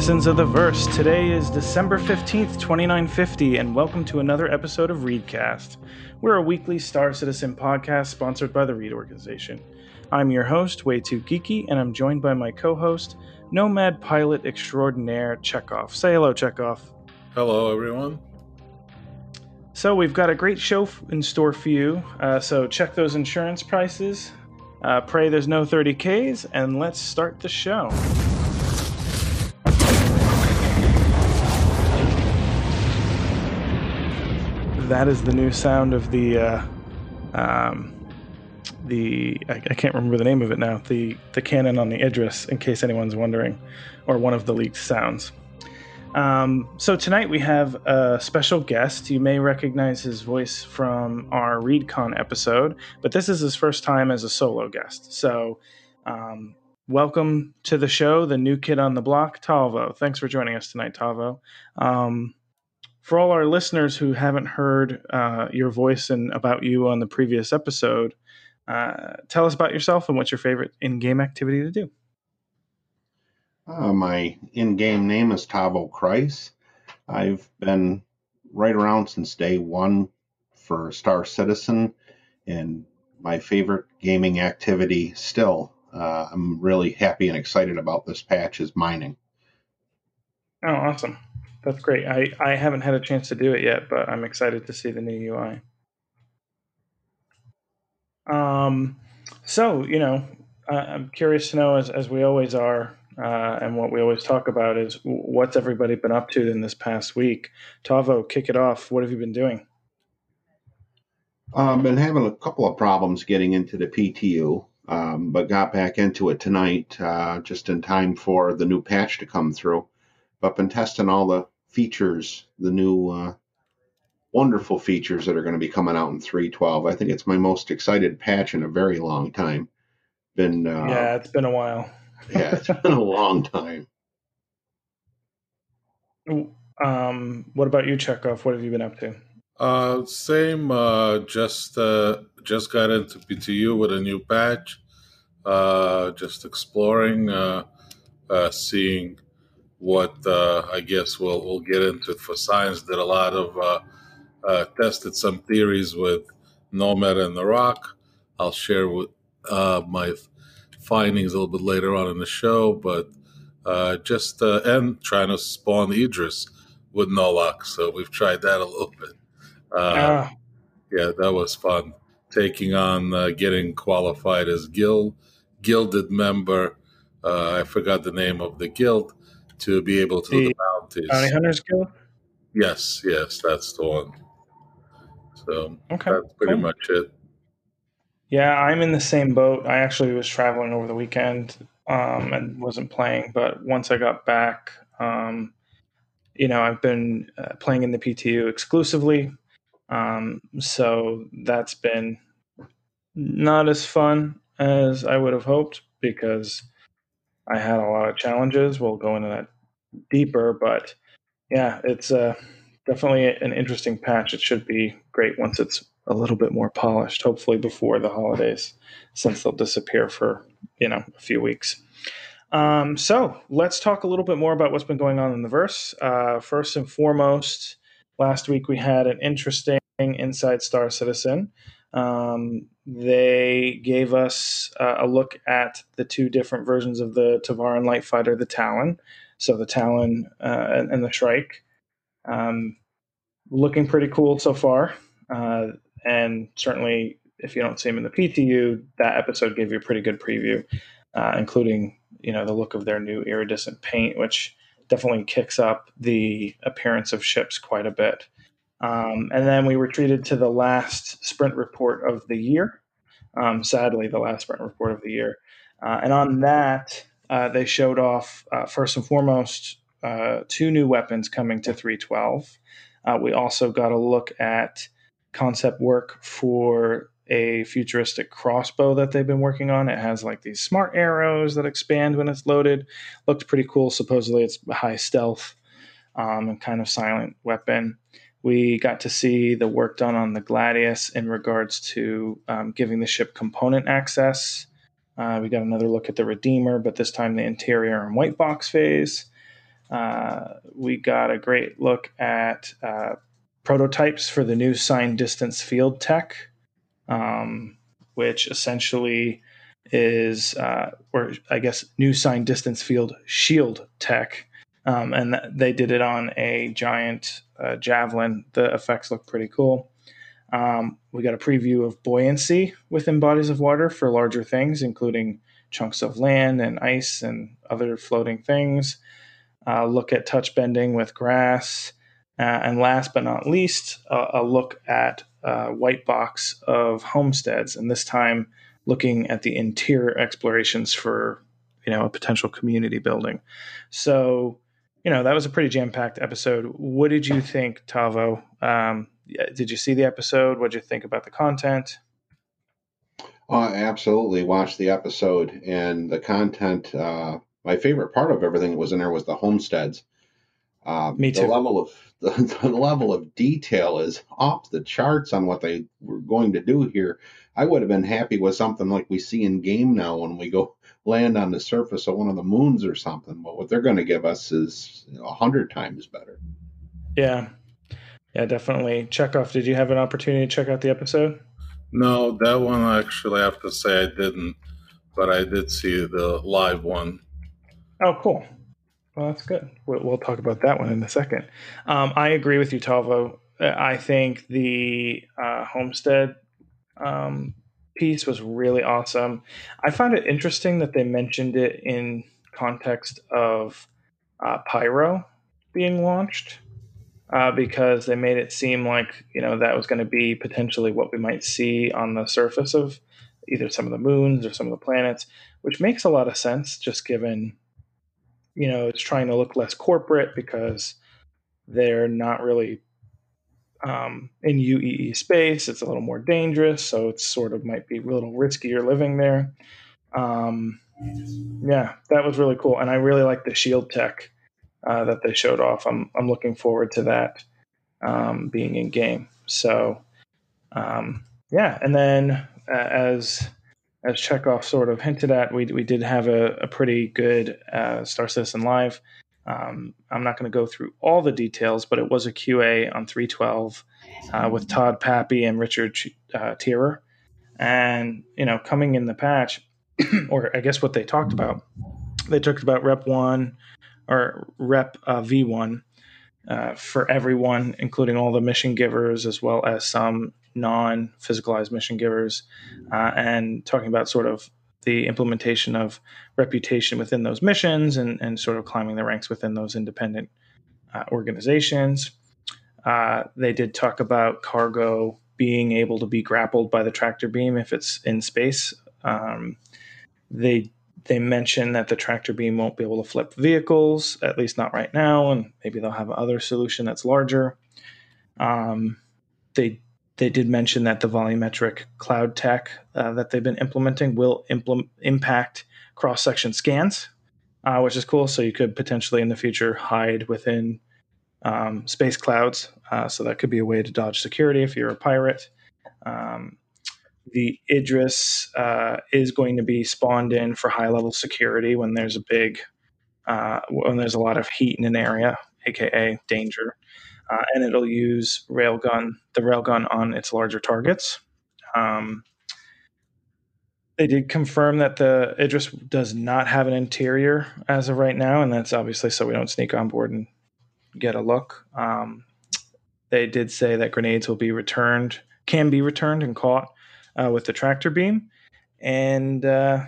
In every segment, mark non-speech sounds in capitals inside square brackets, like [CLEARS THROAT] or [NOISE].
Citizens of the Verse, today is December 15th, 2950, and welcome to another episode of Readcast. We're a weekly Star Citizen podcast sponsored by the Read Organization. I'm your host, Way Too Geeky, and I'm joined by my co host, Nomad Pilot Extraordinaire Chekhov. Say hello, Chekhov. Hello, everyone. So, we've got a great show in store for you, uh, so check those insurance prices. Uh, pray there's no 30Ks, and let's start the show. That is the new sound of the uh, um, the I, I, can't remember the name of it now. The the cannon on the Idris, in case anyone's wondering, or one of the leaked sounds. Um, so tonight we have a special guest. You may recognize his voice from our ReadCon episode, but this is his first time as a solo guest. So um, welcome to the show, the new kid on the block, Talvo. Thanks for joining us tonight, Talvo. Um, for all our listeners who haven't heard uh, your voice and about you on the previous episode, uh, tell us about yourself and what's your favorite in-game activity to do. Uh, my in-game name is Tavo Kreis. I've been right around since day one for Star Citizen, and my favorite gaming activity still. Uh, I'm really happy and excited about this patch is mining. Oh, awesome! That's great. I, I haven't had a chance to do it yet, but I'm excited to see the new UI. Um, so, you know, I'm curious to know, as, as we always are, uh, and what we always talk about is what's everybody been up to in this past week. Tavo, kick it off. What have you been doing? I've um, been having a couple of problems getting into the PTU, um, but got back into it tonight uh, just in time for the new patch to come through but been testing all the features, the new uh, wonderful features that are going to be coming out in 3.12. I think it's my most excited patch in a very long time. Been uh, yeah, it's been a while. yeah, it's [LAUGHS] been a long time. Um, what about you, Chekhov? What have you been up to? Uh, same. Uh, just uh, just got into PTU with a new patch. Uh, just exploring, uh, uh, seeing what uh, I guess we'll we'll get into for science. Did a lot of uh, uh, tested some theories with Nomad and the Rock. I'll share with uh, my findings a little bit later on in the show, but uh, just uh, and trying to spawn Idris with no luck. So we've tried that a little bit. Ah. Yeah, that was fun. Taking on getting qualified as guild gilded member. I forgot the name of the guild to be able to the, the bounties. Bounty Hunters Guild. Yes, yes, that's the one. So okay, that's pretty cool. much it. Yeah, I'm in the same boat. I actually was traveling over the weekend um, and wasn't playing, but once I got back, um, you know, I've been uh, playing in the PTU exclusively. Um, so that's been not as fun as I would have hoped because I had a lot of challenges. We'll go into that deeper, but yeah, it's uh, definitely an interesting patch. It should be great once it's a little bit more polished, hopefully before the holidays, since they'll disappear for you know a few weeks. Um, so let's talk a little bit more about what's been going on in the verse. Uh, first and foremost, last week we had an interesting Inside Star Citizen. Um, they gave us uh, a look at the two different versions of the Tevarin light fighter, the Talon. So the Talon uh, and, and, the Shrike. Um, looking pretty cool so far. Uh, and certainly, if you don't see them in the PTU, that episode gave you a pretty good preview, uh, including you know the look of their new iridescent paint, which definitely kicks up the appearance of ships quite a bit. Um, and then we retreated to the last sprint report of the year. Um, sadly, the last sprint report of the year. Uh, and on that, uh, they showed off, uh, first and foremost, uh, two new weapons coming to 312. Uh, we also got a look at concept work for a futuristic crossbow that they've been working on. It has like these smart arrows that expand when it's loaded. Looked pretty cool. Supposedly, it's a high stealth um, and kind of silent weapon. We got to see the work done on the Gladius in regards to um, giving the ship component access. Uh, we got another look at the Redeemer, but this time the interior and white box phase. Uh, we got a great look at uh, prototypes for the new signed distance field tech, um, which essentially is, uh, or I guess, new signed distance field shield tech. Um, and th- they did it on a giant uh, javelin. The effects look pretty cool. Um, we got a preview of buoyancy within bodies of water for larger things, including chunks of land and ice and other floating things. Uh, look at touch bending with grass. Uh, and last but not least, a look at uh, white box of homesteads, and this time looking at the interior explorations for you know a potential community building. So, you know that was a pretty jam packed episode. What did you think, Tavo? Um, did you see the episode? What did you think about the content? Uh, absolutely, watched the episode and the content. Uh, my favorite part of everything that was in there was the homesteads. Uh, Me too. The level of [LAUGHS] the, the, level of detail is off the charts on what they were going to do here. I would have been happy with something like we see in game now when we go land on the surface of one of the moons or something. But what they're going to give us is a you know, hundred times better. Yeah, yeah, definitely. Chekhov, did you have an opportunity to check out the episode? No, that one actually I have to say I didn't, but I did see the live one. Oh, cool. Well, that's good. We'll, we'll talk about that one in a second. Um, I agree with you, Talvo. I think the uh, Homestead um, piece was really awesome. I found it interesting that they mentioned it in context of uh, Pyro being launched uh, because they made it seem like you know that was going to be potentially what we might see on the surface of either some of the moons or some of the planets, which makes a lot of sense just given you know, it's trying to look less corporate because they're not really um, in UEE space. It's a little more dangerous, so it's sort of might be a little riskier living there. Um, yeah, that was really cool, and I really like the shield tech uh, that they showed off. I'm I'm looking forward to that um, being in game. So um, yeah, and then uh, as as Chekhov sort of hinted at, we, we did have a, a pretty good uh, Star Citizen Live. Um, I'm not going to go through all the details, but it was a QA on 312 uh, with Todd Papy and Richard uh, Tyrer. And, you know, coming in the patch, [CLEARS THROAT] or I guess what they talked about, they talked about Rep 1 or Rep uh, V1 uh, for everyone, including all the mission givers, as well as some non physicalized mission givers, uh, and talking about sort of the implementation of reputation within those missions and, and sort of climbing the ranks within those independent uh, organizations. Uh, they did talk about cargo being able to be grappled by the tractor beam if it's in space. Um, they they mentioned that the tractor beam won't be able to flip vehicles, at least not right now, and maybe they'll have another solution that's larger. Um, they they did mention that the volumetric cloud tech uh, that they've been implementing will implement, impact cross section scans, uh, which is cool. So you could potentially in the future hide within um, space clouds. Uh, so that could be a way to dodge security if you're a pirate. Um, the Idris uh, is going to be spawned in for high level security when there's a big, uh, when there's a lot of heat in an area, aka danger uh, and it'll use railgun the railgun on its larger targets. Um, they did confirm that the Idris does not have an interior as of right now, and that's obviously so we don't sneak on board and get a look. Um, they did say that grenades will be returned, can be returned and caught uh, with the tractor beam, and uh,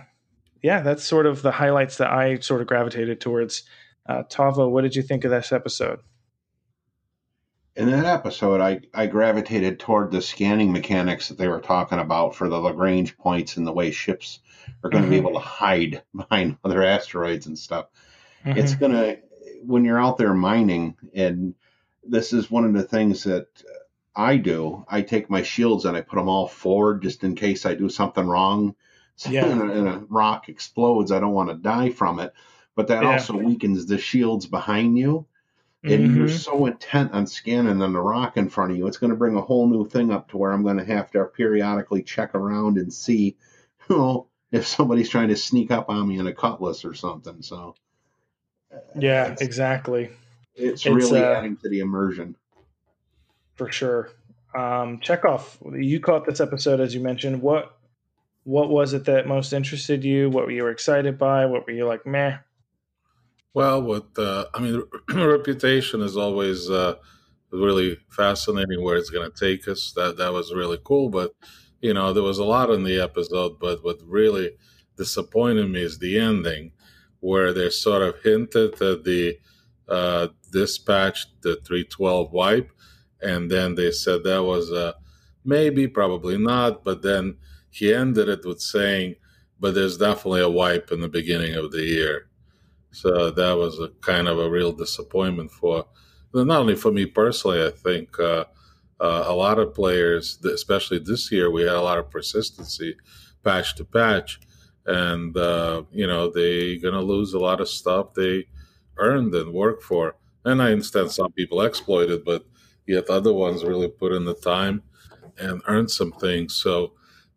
yeah, that's sort of the highlights that I sort of gravitated towards. Uh, Tavo, what did you think of this episode? In that episode, I, I gravitated toward the scanning mechanics that they were talking about for the Lagrange points and the way ships are going mm-hmm. to be able to hide [LAUGHS] behind other asteroids and stuff. Mm-hmm. It's going to, when you're out there mining, and this is one of the things that I do, I take my shields and I put them all forward just in case I do something wrong. [LAUGHS] Yeah. and, a, and a rock explodes, I don't want to die from it. But that yeah. also weakens the shields behind you and mm-hmm. you're so intent on scanning on the rock in front of you, it's going to bring a whole new thing up to where I'm going to have to periodically check around and see, [LAUGHS] you know, if somebody's trying to sneak up on me in a cutlass or something. So Yeah, it's, exactly. It's, it's really uh, adding to the immersion. For sure. Um, Chekhov, you caught this episode as you mentioned. What what was it that most interested you? What were you excited by? What were you like, meh? Well, what uh, I mean, [CLEARS THROAT] reputation is always uh, really fascinating. Where it's going to take us. That that was really cool. But you know, there was a lot in the episode. But what really disappointed me is the ending, where they sort of hinted at the uh, dispatch, the 312 wipe, and then they said that was a maybe, probably not. But then he ended it with saying, "But there's definitely a wipe in the beginning of the year." So that was a kind of a real disappointment for not only for me personally. I think uh, uh, a lot of players, especially this year, we had a lot of persistency, patch to patch, and uh, you know they're going to lose a lot of stuff they earned and worked for. And I understand some people exploited, but yet other ones really put in the time and earned some things. So,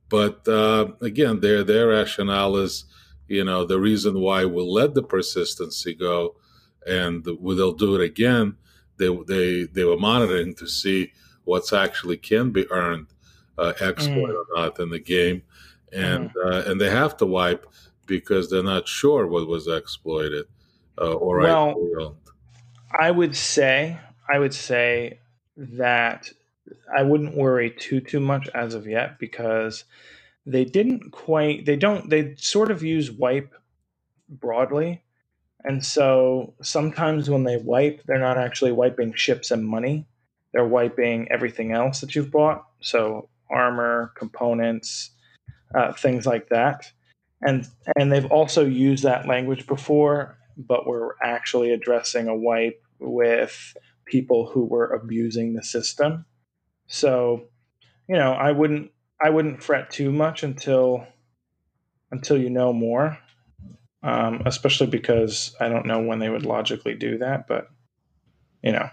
but uh, again, their their rationale is you know the reason why we'll let the persistency go and they'll do it again they they they were monitoring to see what's actually can be earned uh, exploit mm. or not in the game and mm. uh, and they have to wipe because they're not sure what was exploited uh, or well, I would say I would say that I wouldn't worry too too much as of yet because they didn't quite they don't they sort of use wipe broadly. And so sometimes when they wipe they're not actually wiping ships and money. They're wiping everything else that you've bought. So armor components uh, things like that. And and they've also used that language before but we're actually addressing a wipe with people who were abusing the system. So you know i wouldn't I wouldn't fret too much until until you know more, um, especially because I don't know when they would logically do that. But you know,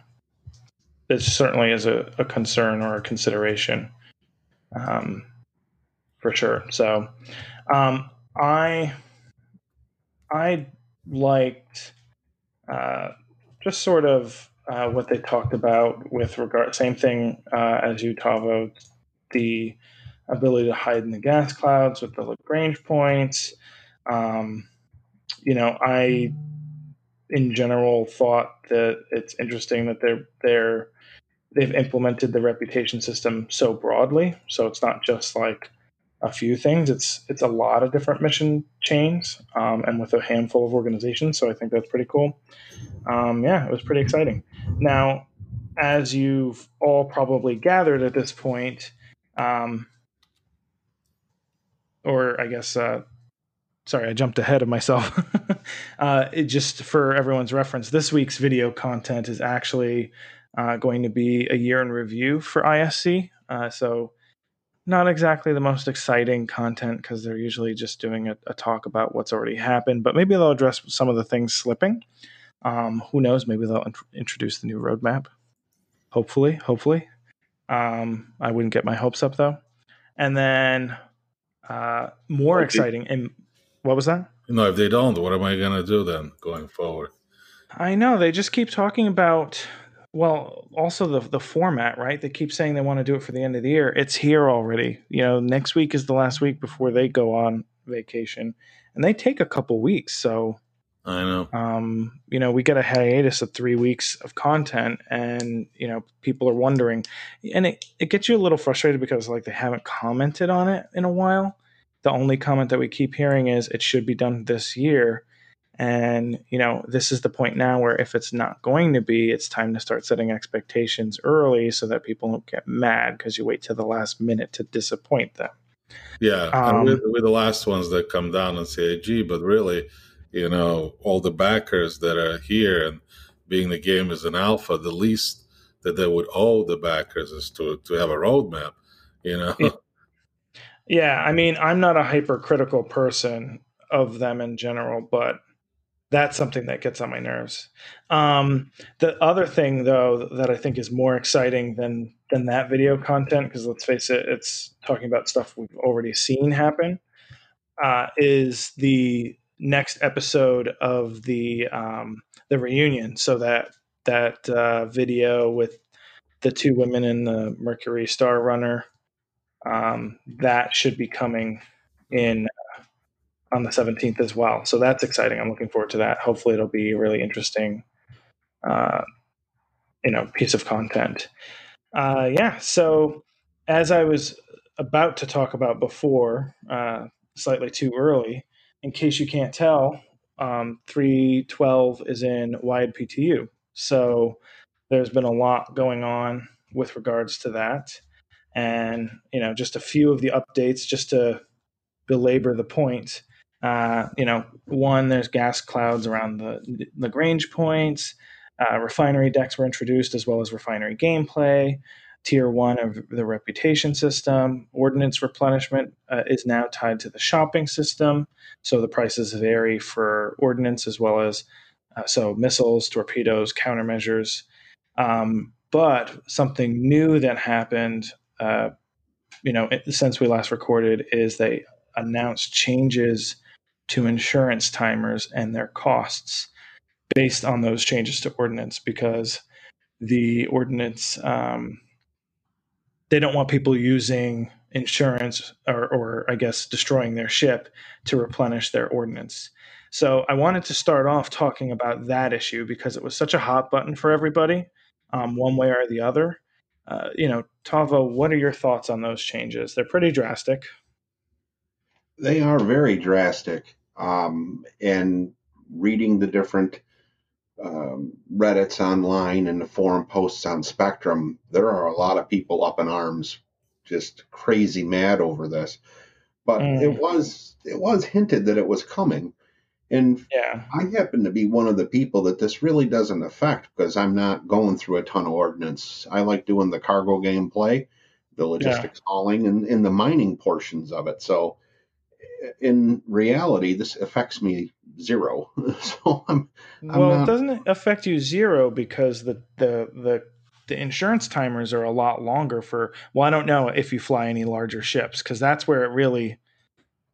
it certainly is a, a concern or a consideration um, for sure. So um, I I liked uh, just sort of uh, what they talked about with regard same thing uh, as you Tavo the ability to hide in the gas clouds with the Lagrange points. Um, you know, I in general thought that it's interesting that they're they're they've implemented the reputation system so broadly. So it's not just like a few things. It's it's a lot of different mission chains um, and with a handful of organizations. So I think that's pretty cool. Um, yeah, it was pretty exciting. Now, as you've all probably gathered at this point, um, or I guess, uh, sorry, I jumped ahead of myself. [LAUGHS] uh, just for everyone's reference, this week's video content is actually uh, going to be a year in review for ISC. Uh, so, not exactly the most exciting content because they're usually just doing a, a, talk about what's already happened, but maybe they'll address some of the things slipping. Um, who knows? Maybe they'll int- introduce the new roadmap. Hopefully, hopefully. Um, I wouldn't get my hopes up though. And then uh, more okay. exciting. And what was that? No, if they don't, what am I going to do then going forward? I know they just keep talking about. Well, also the the format, right? They keep saying they want to do it for the end of the year. It's here already. You know, next week is the last week before they go on vacation, and they take a couple weeks. So I know. Um, you know, we get a hiatus of three weeks of content, and you know, people are wondering, and it, it gets you a little frustrated because like they haven't commented on it in a while. The only comment that we keep hearing is it should be done this year, and you know, this is the point now where if it's not going to be, it's time to start setting expectations early so that people don't get mad because you wait till the last minute to disappoint them. Yeah, um, we're, we're the last ones that come down and say, "Gee," but really you know, all the backers that are here and being the game is an alpha, the least that they would owe the backers is to, to have a roadmap, you know? Yeah. I mean, I'm not a hypercritical person of them in general, but that's something that gets on my nerves. Um, the other thing, though, that I think is more exciting than than that video content, because let's face it, it's talking about stuff we've already seen happen, uh, is the next episode of the um, the reunion. So that that uh, video with the two women in the Mercury Star Runner um, that should be coming in uh, on the 17th as well. So that's exciting. I'm looking forward to that. Hopefully, it'll be really interesting, uh, you know, piece of content. Uh, yeah. So as I was about to talk about before, uh, slightly too early, in case you can't tell, um, 312 is in wide PTU. So there's been a lot going on with regards to that. And, you know, just a few of the updates just to belabor the point. Uh, you know, one, there's gas clouds around the Lagrange points. Uh, refinery decks were introduced as well as refinery gameplay. Tier one of the reputation system. Ordnance replenishment uh, is now tied to the shopping system. So the prices vary for ordnance as well as uh, so missiles, torpedoes, countermeasures. Um, but something new that happened, uh, you know, since we last recorded, is they announced changes to insurance timers and their costs based on those changes to ordnance because the ordnance um, they don't want people using insurance or, or I guess destroying their ship to replenish their ordnance. So I wanted to start off talking about that issue because it was such a hot button for everybody, um, one way or the other. Uh, you know, Tavo, what are your thoughts on those changes? They're pretty drastic. They are very drastic. Um, and reading the different um, Reddits online and the forum posts on Spectrum, there are a lot of people up in arms, just crazy mad over this. But mm. it was it was hinted that it was coming, and yeah. I happen to be one of the people that this really doesn't affect because I'm not going through a ton of ordnance. I like doing the cargo gameplay, the logistics yeah. hauling, and, and the mining portions of it. So in reality, this affects me zero. [LAUGHS] so I'm, I'm well, not... doesn't it affect you zero because the the the the insurance timers are a lot longer for. Well, I don't know if you fly any larger ships because that's where it really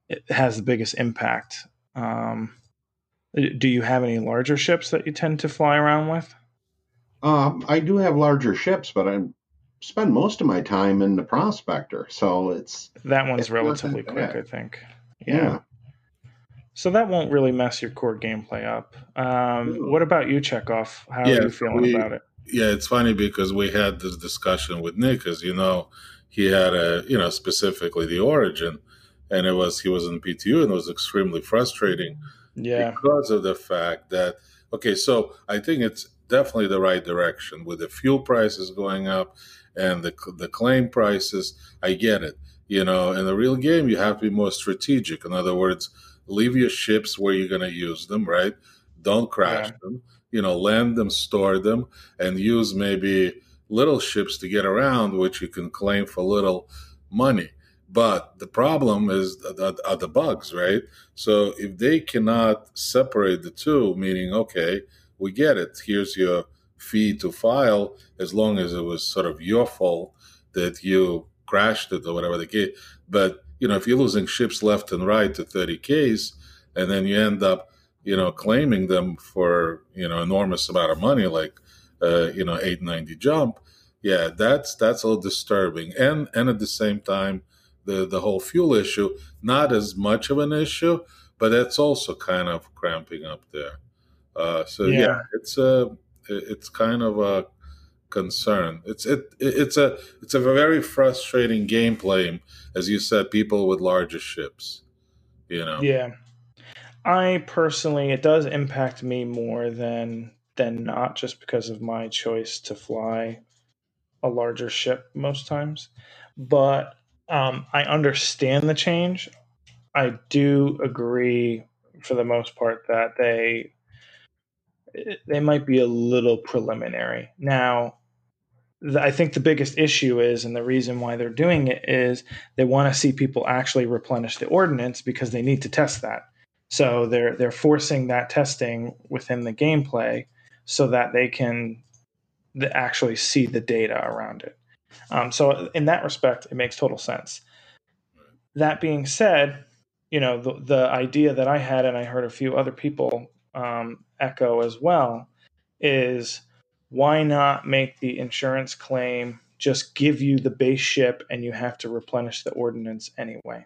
it has the biggest impact. Um, do you have any larger ships that you tend to fly around with? Um, I do have larger ships, but I spend most of my time in the prospector, so it's that one's it's relatively quick, I think. Yeah. yeah. So that won't really mess your core gameplay up. Um, what about you, Chekhov? How yeah, are you feeling we, about it? Yeah, it's funny because we had this discussion with Nick, as you know, he had a, you know, specifically the origin, and it was, he was in PTU and it was extremely frustrating. Yeah. Because of the fact that, okay, so I think it's definitely the right direction with the fuel prices going up and the, the claim prices. I get it you know, in the real game, you have to be more strategic. In other words, leave your ships where you're going to use them, right? Don't crash yeah. them. You know, land them, store them, and use maybe little ships to get around, which you can claim for little money. But the problem is that are the bugs, right? So if they cannot separate the two, meaning, okay, we get it. Here's your fee to file, as long as it was sort of your fault that you crashed it or whatever the case. But you know, if you're losing ships left and right to 30ks, and then you end up, you know, claiming them for you know enormous amount of money, like uh, you know 890 jump, yeah, that's that's a little disturbing. And and at the same time, the the whole fuel issue, not as much of an issue, but that's also kind of cramping up there. Uh, so yeah. yeah, it's a it's kind of a concern. It's it it's a it's a very frustrating game gameplay, as you said. People with larger ships, you know. Yeah, I personally, it does impact me more than than not, just because of my choice to fly a larger ship most times. But um, I understand the change. I do agree, for the most part, that they they might be a little preliminary. Now, I think the biggest issue is, and the reason why they're doing it is they want to see people actually replenish the ordinance because they need to test that. So they're they're forcing that testing within the gameplay so that they can actually see the data around it. Um, so in that respect, it makes total sense. That being said, you know the the idea that I had, and I heard a few other people um, echo as well is why not make the insurance claim just give you the base ship and you have to replenish the ordnance anyway?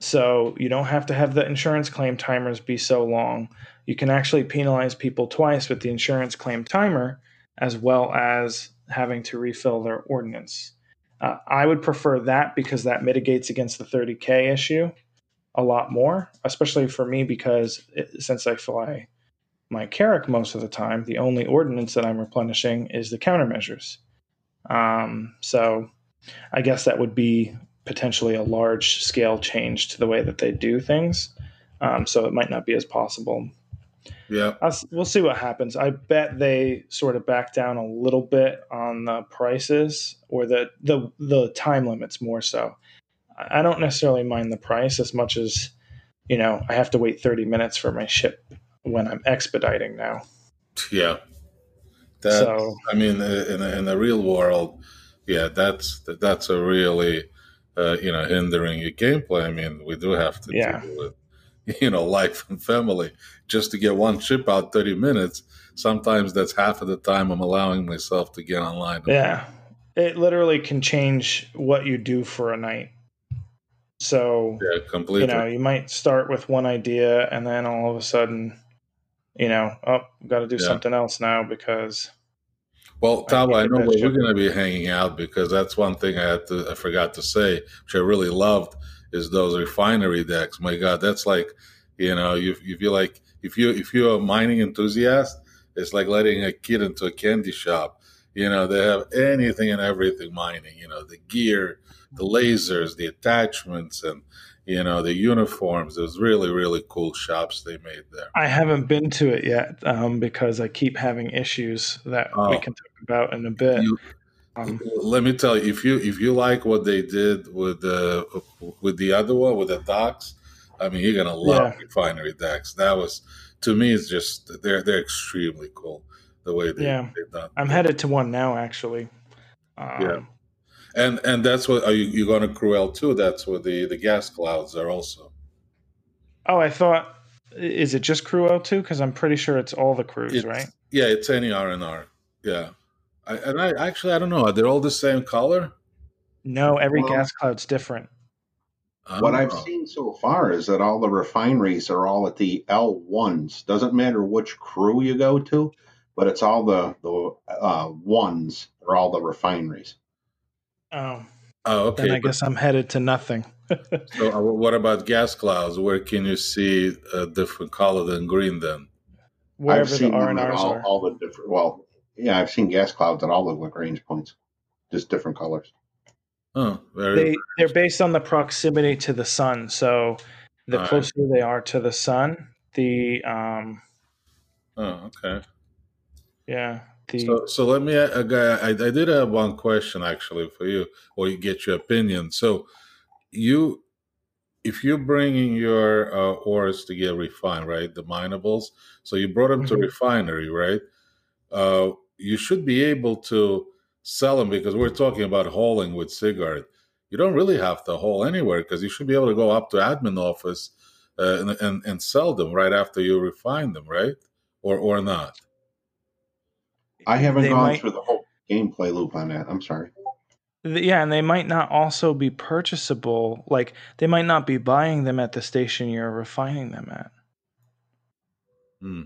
So you don't have to have the insurance claim timers be so long. You can actually penalize people twice with the insurance claim timer as well as having to refill their ordnance. Uh, I would prefer that because that mitigates against the 30K issue a lot more, especially for me because it, since I fly my Carrack most of the time, the only ordnance that I'm replenishing is the countermeasures. Um, so I guess that would be potentially a large scale change to the way that they do things. Um, so it might not be as possible. Yeah, I'll, we'll see what happens. I bet they sort of back down a little bit on the prices or the the the time limits more so. I don't necessarily mind the price as much as you know I have to wait 30 minutes for my ship when I'm expediting now. yeah. That So- I mean, in a, in the real world, yeah, that's that's a really uh, you know hindering your gameplay. I mean, we do have to Yeah. deal with [LAUGHS] you know life and family just to get one ship out 30 minutes. Sometimes that's half of the time I'm allowing myself to get online. Yeah, it literally can change what you do for a night. So Yeah, completely. you know you might start with one idea and then all of a sudden, you know, oh, got to do Yeah. something else now because Well, I I know where we're going to be hanging out because that's one thing I had to I forgot to say, which I really loved, is those refinery decks. My God, that's like, you know, you you feel like if you if you're a mining enthusiast, it's like letting a kid into a candy shop. You know, they have anything and everything mining. You know, the gear, the lasers, the attachments, and you know the uniforms. There's really really cool shops they made there. I haven't been to it yet um, because I keep having issues that we Oh. can talk about in a bit. You- um, Let me tell you, if you if you like what they did with the with the other one with the docks, I mean, you're gonna love Yeah. refinery decks. That was to me, it's just they're they're extremely cool the way they Yeah. they done. I'm headed to one now, actually. Um, Yeah. and and that's what are you you going to Cruel too? That's where the the gas clouds are also. Oh, I thought, is it just Crew O2? Because I'm pretty sure it's all the crews, It's- right? Yeah, it's any R and R. Yeah, I, and I actually I don't know. Are they all the same color? No, every Well- gas cloud's different. What I've Oh. seen so far is that all the refineries are all at the L1s. Doesn't matter which crew you go to, but it's all the the uh, ones or all the refineries. Oh, Oh, okay. then I but- guess I'm headed to nothing. [LAUGHS] So, uh, what about gas clouds? Where can you see a different color than green? Then, Wherever I've the seen R them and at R's all, are. all the different. Well, yeah, I've seen gas clouds at all the Lagrange points, just different colors. oh, very. They they're based on the proximity to the sun. So the Alright. closer they are to the sun, the um oh, okay. Yeah the So, so let me. Uh, guy, I, I did have one question actually for you, or you get your opinion. So, you, if you're bringing your uh, ores to get refined, right, the minables. So you brought them to Mhm. refinery, right? Uh, you should be able to sell them because we're talking about hauling with Sigard. You don't really have to haul anywhere because you should be able to go up to admin office uh, and, and and sell them right after you refine them, right? Or or not. I haven't gone might- through the whole gameplay loop on that. I'm sorry. Th- Yeah, and they might not also be purchasable. Like they might not be buying them at the station you're refining them at. Hmm.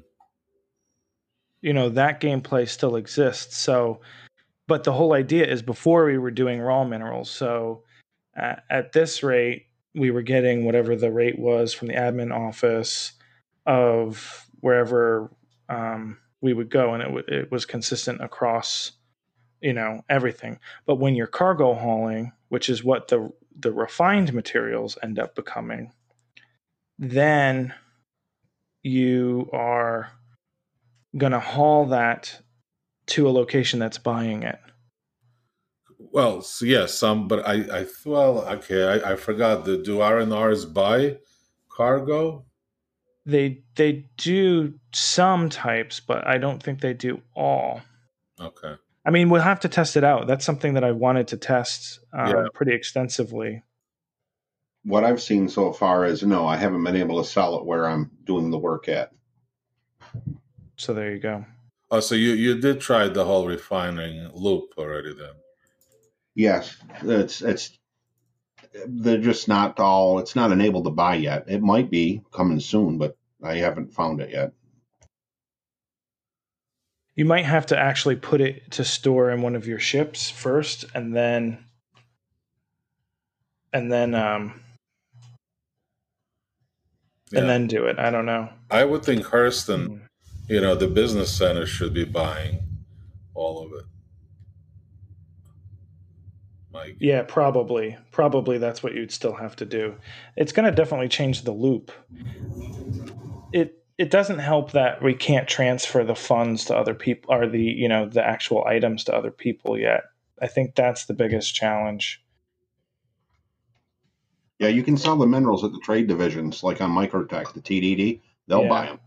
You know that gameplay still exists. So, but the whole idea is before we were doing raw minerals. So, at, at this rate, we were getting whatever the rate was from the admin office of wherever um, we would go, and it w- it was consistent across, you know, everything. But when you're cargo hauling, which is what the the refined materials end up becoming, then you are going to haul that to a location that's buying it. Well, so yes, some, but I, I well, okay, I, I forgot. The do R and R's buy cargo? They they do some types, but I don't think they do all. Okay, I mean, we'll have to test it out. That's something that I wanted to test um, Yeah. pretty extensively. what I've seen so far is no, I haven't been able to sell it where I'm doing the work at. So there you go. Oh, so you you did try the whole refining loop already then? Yes, it's it's they're just not all. It's not enabled to buy yet. It might be coming soon, but I haven't found it yet. You might have to actually put it to store in one of your ships first, and then and then um Yeah. and then do it. I don't know. I would think Hurston, Mm. you know, the business center should be buying all of it. Mike. Yeah, probably. Probably that's what you'd still have to do. It's going to definitely change the loop. It it doesn't help that we can't transfer the funds to other people or the, you know, the actual items to other people yet. I think that's the biggest challenge. Yeah, you can sell the minerals at the trade divisions, like on Microtech, the TDD. They'll Yeah. buy them.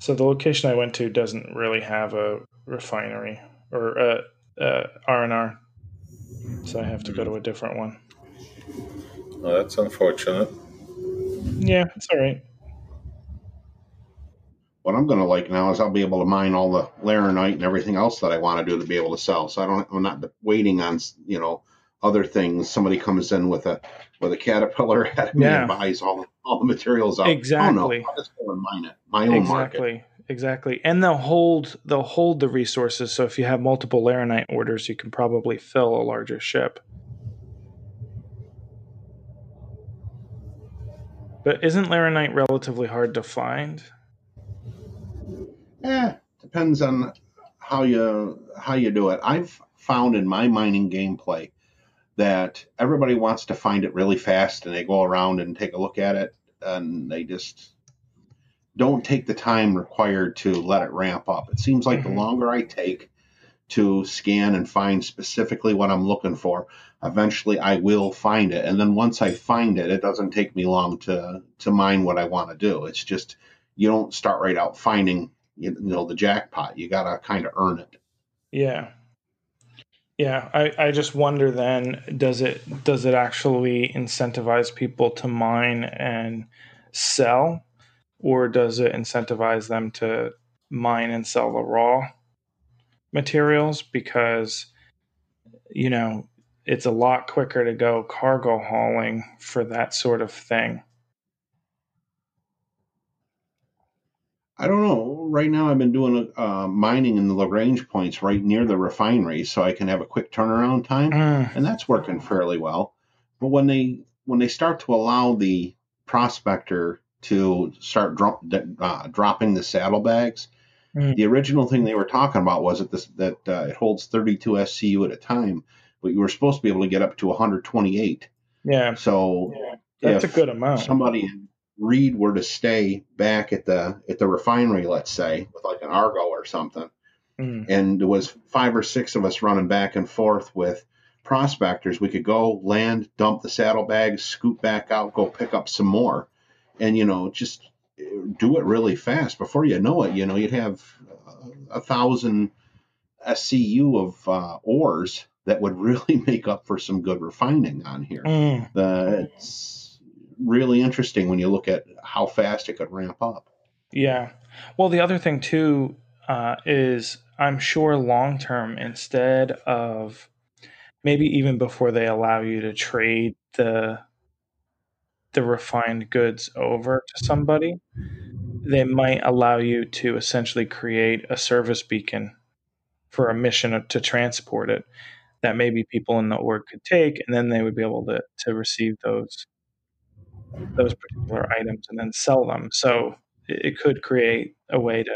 So the location I went to doesn't really have a refinery or a, a R&R. So I have to go to a hmm. different one. Oh, that's unfortunate. Yeah, it's all right. What I'm going to like now is I'll be able to mine all the laranite and everything else that I want to do to be able to sell. So I don't. I'm not waiting on you know other things. Somebody comes in with a with a caterpillar [LAUGHS] at me Yeah. and buys all the, all the materials out. Oh Exactly. no, I'll just go and mine it. My own market. exactly exactly. And they'll hold they'll hold the resources. So if you have multiple laranite orders you can probably fill a larger ship. But isn't laranite relatively hard to find? Yeah, depends on how you how you do it. I've found in my mining gameplay that everybody wants to find it really fast and they go around and take a look at it and they just don't take the time required to let it ramp up. It seems like Mhm. the longer I take to scan and find specifically what I'm looking for, eventually I will find it. And then once I find it, it doesn't take me long to to mine what I want to do. It's just you don't start right out finding you know the jackpot. You got to kind of earn it. yeah yeah I, I just wonder then does it does it actually incentivize people to mine and sell or does it incentivize them to mine and sell the raw materials because you know it's a lot quicker to go cargo hauling for that sort of thing I don't know. Right now, I've been doing uh, mining in the Lagrange points right near the refinery, so I can have a quick turnaround time, Mm, and that's working fairly well. But when they when they start to allow the prospector to start uh, dropping the saddlebags, Mm. the original thing they were talking about was that this that uh, it holds 32 SCU at a time, but you were supposed to be able to get up to 128. yeah. So that's if a good amount. somebody in Reed were to stay back at the at the refinery, let's say, with like an Argo or something, Mm, and there was five or six of us running back and forth with prospectors, we could go land, dump the saddlebags, scoop back out, go pick up some more, and you know just uh, do it really fast. Before you know it, you know you'd have uh, a thousand SCU of uh, ores that would really [LAUGHS] make up for some good refining on here. mm. The, it's really interesting when you look at how fast it could ramp up. Yeah. Well, the other thing too uh, is I'm sure long term, instead of maybe even before they allow you to trade the the refined goods over to somebody, they might allow you to essentially create a service beacon for a mission to transport it that maybe people in the org could take, and then they would be able to to receive those those particular items and then sell them. So it could create a way to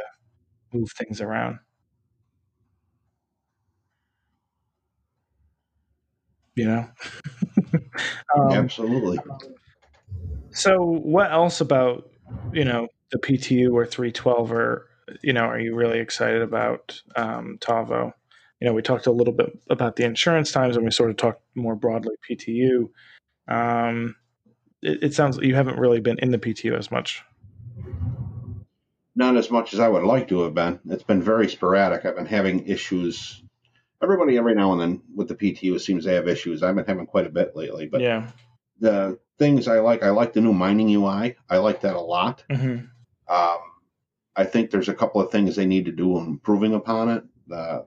move things around. You know. [LAUGHS] um, Absolutely. So, what else about you know the PTU or 312 or you know are you really excited about um, Tavo? You know, we talked a little bit about the insurance times, and we sort of talked more broadly PTU. Um, it, it sounds like you haven't really been in the PTU as much. Not as much as I would like to have been. It's been very sporadic. I've been having issues everybody every now and then with the PTU seems to have issues. I've been having quite a bit lately, but yeah. the things I like, I like the new mining UI. I like that a lot. hmm Um, I think there's a couple of things they need to do improving upon it. Uh,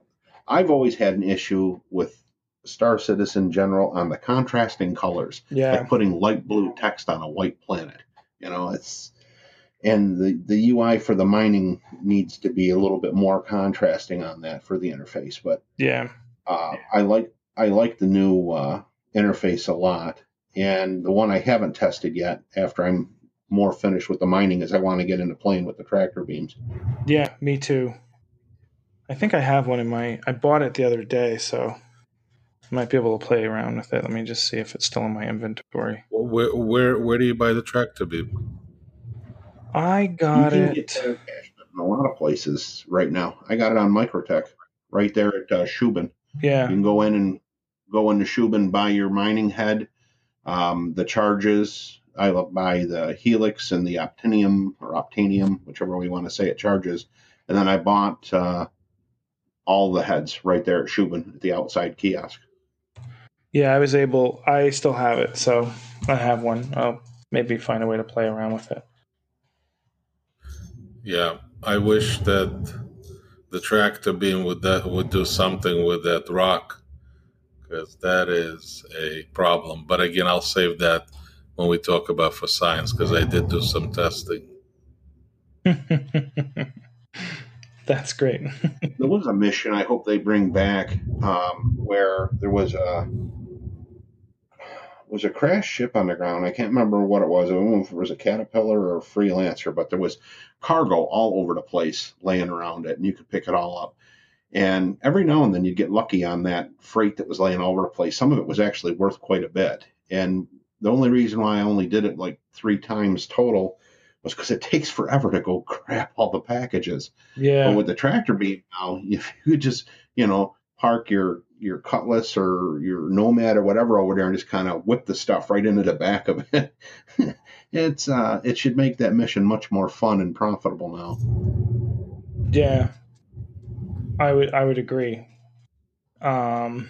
I've always had an issue with Star Citizen General on the contrasting colors, Yeah. like putting light blue text on a white planet. You know, it's and the the UI for the mining needs to be a little bit more contrasting on that for the interface. But Yeah. uh, I like I like the new uh, interface a lot, and the one I haven't tested yet. After I'm more finished with the mining, is I want to get into playing with the tractor beams. Yeah. Me too. I think I have one in my. I bought it the other day, so I might be able to play around with it. Let me just see if it's still in my inventory. Where where where do you buy the tractor beam? I got you it. in a lot of places right now. I got it on Microtech right there at uh, Shubin. Yeah, you can go in and go into Shubin, buy your mining head, um, the charges. I love buy the Helix and the Optinium or Optanium, whichever we want to say it, charges. And then I bought uh, all the heads right there at Shubin at the outside kiosk. Yeah. I was able. I still have it, so I have one. I'll maybe find a way to play around with it. Yeah, I wish that the tractor beam would that would do something with that rock because that is a problem. But again, I'll save that when we talk about for science because I did do some testing. [LAUGHS] That's great. [LAUGHS] There was a mission I hope they bring back um, where there was a was a crash ship on the ground. I can't remember what it was. I don't know if it was a caterpillar or a freelancer, but there was cargo all over the place laying around it, and you could pick it all up. And every now and then you'd get lucky on that freight that was laying all over the place. Some of it was actually worth quite a bit. And the only reason why I only did it like three times total was because it takes forever to go [LAUGHS] grab all the packages. But yeah. with the tractor beam [LAUGHS] now, if you could just, you know, park your your cutlass or your nomad or whatever over there and just kind of whip the stuff right into the back of it. [LAUGHS] it's uh it should make that mission much more fun and profitable now. Yeah, I would I would agree. Um,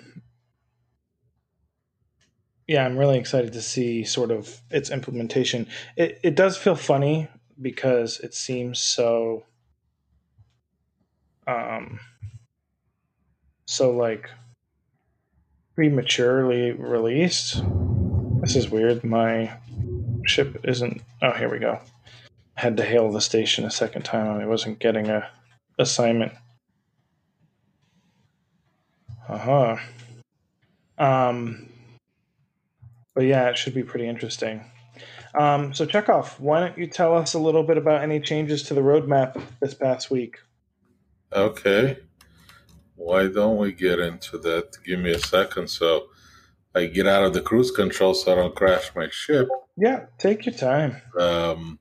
yeah, I'm really excited to see sort of its implementation. It it does feel funny because it seems so um so like prematurely released. This is weird. My ship isn't oh here we go. I had to hail the station a second time. I wasn't getting a assignment. Uh-huh. Um but yeah, it should be pretty interesting. Um, so Chekhov, why don't you tell us a little bit about any changes to the roadmap this past week? Okay, why don't we get into that? Give me a second so I get out of the cruise control so I don't crash my ship. Yeah, take your time. um,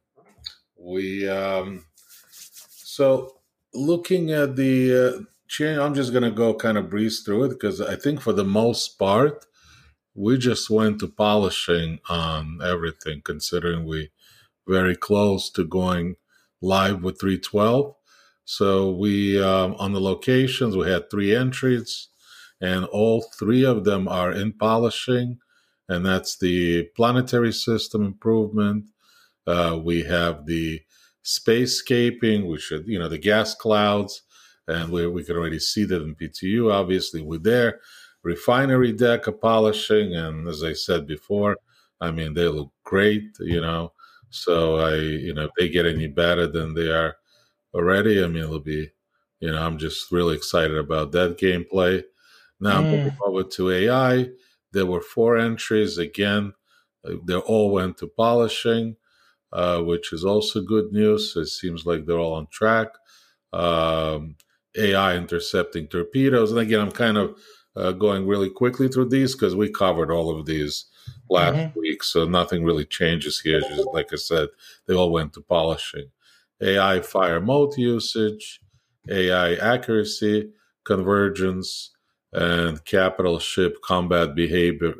we um, so looking at the uh, i'm just going to go kind of breeze through it because i think for the most part we just went to polishing on everything considering we very close to going live with 312 so we um, on the locations we had three entries and all three of them are in polishing and that's the planetary system improvement. Uh, we have the spacescaping, which are, you know, the gas clouds, and we, we can already see that in PTU. Obviously, with their refinery deck of polishing, and as I said before, I mean, they look great, you know. So I, you know, if they get any better than they are already, I mean, it'll be, you know, I'm just really excited about that gameplay. Now, Mm. moving over to AI, there were four entries again. uh, They all went to polishing uh, which is also good news. It seems like they're all on track. Um, AI intercepting torpedoes. And again, I'm kind of uh, going really quickly through these because we covered all of these last Mhm. week. So nothing really changes here. Just like I said, they all went to polishing. AI fire mode usage, AI accuracy, convergence, and capital ship combat behavior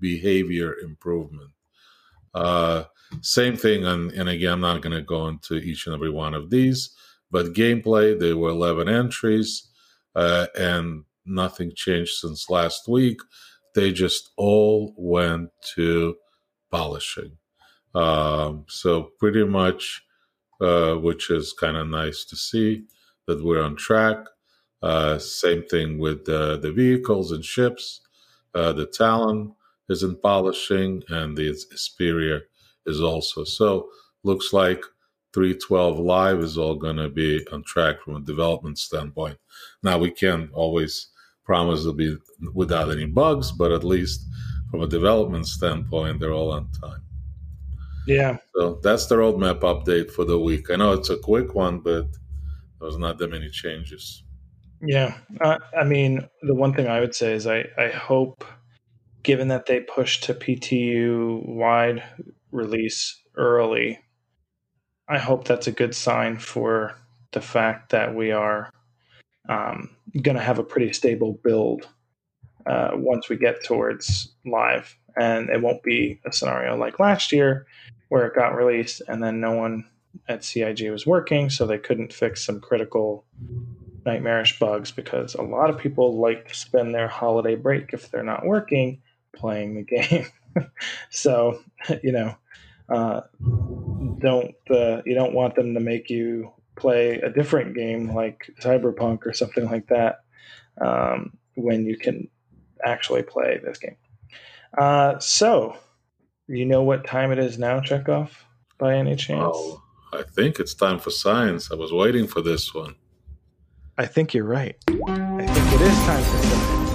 behavior improvement. Uh, same thing, and, and again, I'm not going to go into each and every one of these, but gameplay, there were 11 entries, uh, and nothing changed since last week. They just all went to polishing. Um, so pretty much, uh, which is kind of nice to see that we're on track. Uh, same thing with the, the vehicles and ships. Uh, the Talon is in polishing, and the Esperia is also. So looks like 312 Live is all going to be on track from a development standpoint. Now we can't always promise to be without any bugs, but at least from a development standpoint, they're all on time. Yeah. So that's the roadmap update for the week. I know it's a quick one, but there's not that many changes. Yeah. Uh, I mean, the one thing I would say is I, I hope, given that they pushed to PTU wide release early, I hope that's a good sign for the fact that we are um, going to have a pretty stable build uh, once we get towards live. And it won't be a scenario like last year where it got released and then no one at CIG was working, so they couldn't fix some critical nightmarish bugs because a lot of people like to spend their holiday break if they're not working playing the [LAUGHS] game. so, you know, uh, don't uh, you don't want them to make you play a different game like Cyberpunk or something like that um, when you can actually play this game. Uh, so, you know what time it is now, Chekhov, by any chance? Oh, I think it's time for science. I was waiting for this one. I think you're right. I think it is time for science.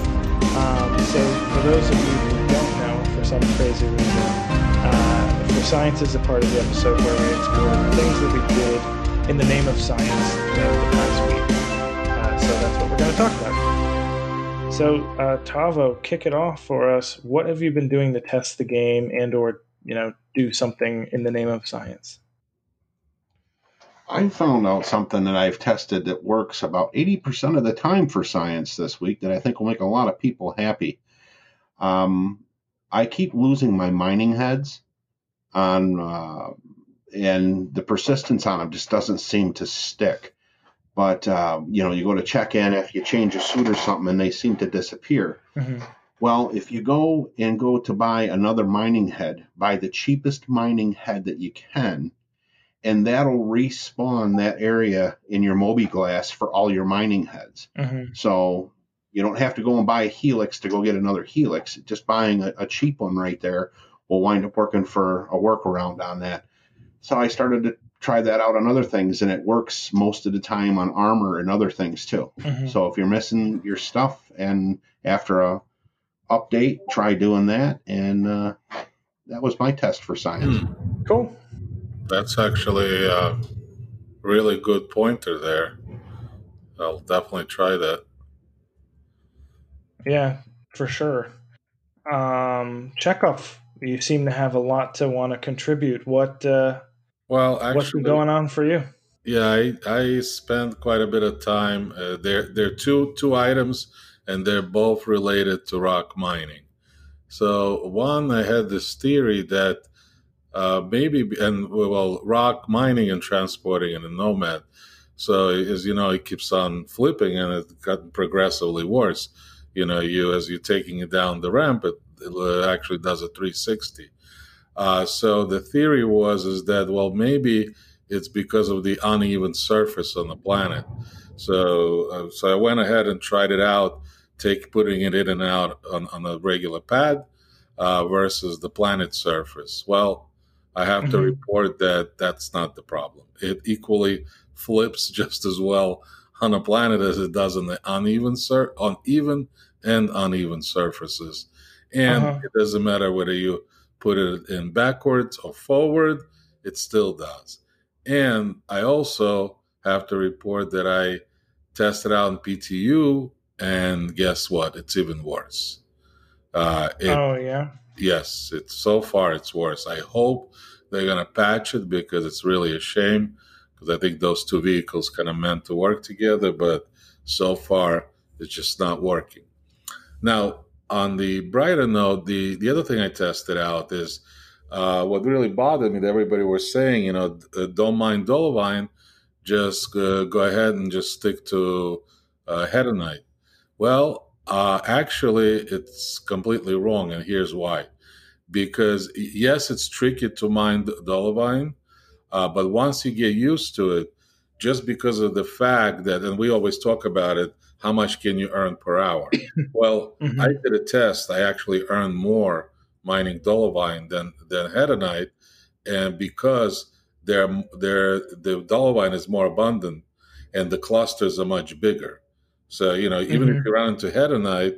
Um, so, for those of you who don't know, for some crazy reason, uh, for science is a part of the episode where we explore things that we did in the name of science in the past week. Uh, so that's what we're going to talk about. So, uh, Tavo, kick it off for us. What have you been doing to test the game and/or you know do something in the name of science? I found out something that I've tested that works about 80% of the time for science this week that I think will make a lot of people happy. Um, I keep losing my mining heads on, uh, and the persistence on them just doesn't seem to stick. But, uh, you know, you go to check in if you change a suit or something and they seem to disappear. Mm-hmm. Well, if you go and go to buy another mining head, buy the cheapest mining head that you can, and that'll respawn that area in your Moby glass for all your mining heads. Mm-hmm. So you don't have to go and buy a helix to go get another helix. Just buying a, a, cheap one right there will wind up working for a workaround on that. So I started to try that out on other things, and it works most of the time on armor and other things too. Mm-hmm. So if you're missing your stuff, and after a update, try doing that, and uh, that was my test for science. Hmm. Cool. That's actually a really good pointer there. I'll definitely try that. Yeah, for sure. Um, Chekhov, you seem to have a lot to want to contribute. What uh, well, actually, what's been going on for you? Yeah, I, I spent quite a bit of time. Uh, there, there are two two items, and they're both related to rock mining. So one, I had this theory that uh, maybe and well, rock mining and transporting in a nomad. So as you know, it keeps on flipping, and it got progressively worse. You know, you as you're taking it down the ramp, it, it actually does a 360. Uh, so the theory was is that well, maybe it's because of the uneven surface on the planet. So uh, so I went ahead and tried it out, take putting it in and out on, on a regular pad uh, versus the planet surface. Well, I have mm-hmm. to report that that's not the problem. It equally flips [LAUGHS] just as well on a planet as it does on the uneven sur- on even and uneven surfaces. And uh-huh. it doesn't matter whether you put it in backwards or forward, it still does. And I also have to report that I tested out in PTU, and guess what? It's even worse. Uh, it, oh yeah. Yes, it's so far it's worse. I hope they're gonna patch it because it's really a shame because I think those two vehicles kind of meant to work together, but so far it's just not working. Now, on the brighter note, the the other thing I tested out is uh, what really bothered me that everybody was saying, you know, uh, don't mind Dolivine, just uh, go ahead and just stick to uh, Hadanite. Well, uh, actually, it's completely wrong, and here's why. Because yes, it's tricky to mine dolomite, uh, but once you get used to it, just because of the fact that, and we always talk about it, how much can you earn per hour? [LAUGHS] well, mm-hmm. I did a test. I actually earned more mining dolomite than than hadanite, and because they're, they're, the dolomite is more abundant, and the clusters are much bigger. So you know, even mm-hmm. if you run into hadanite,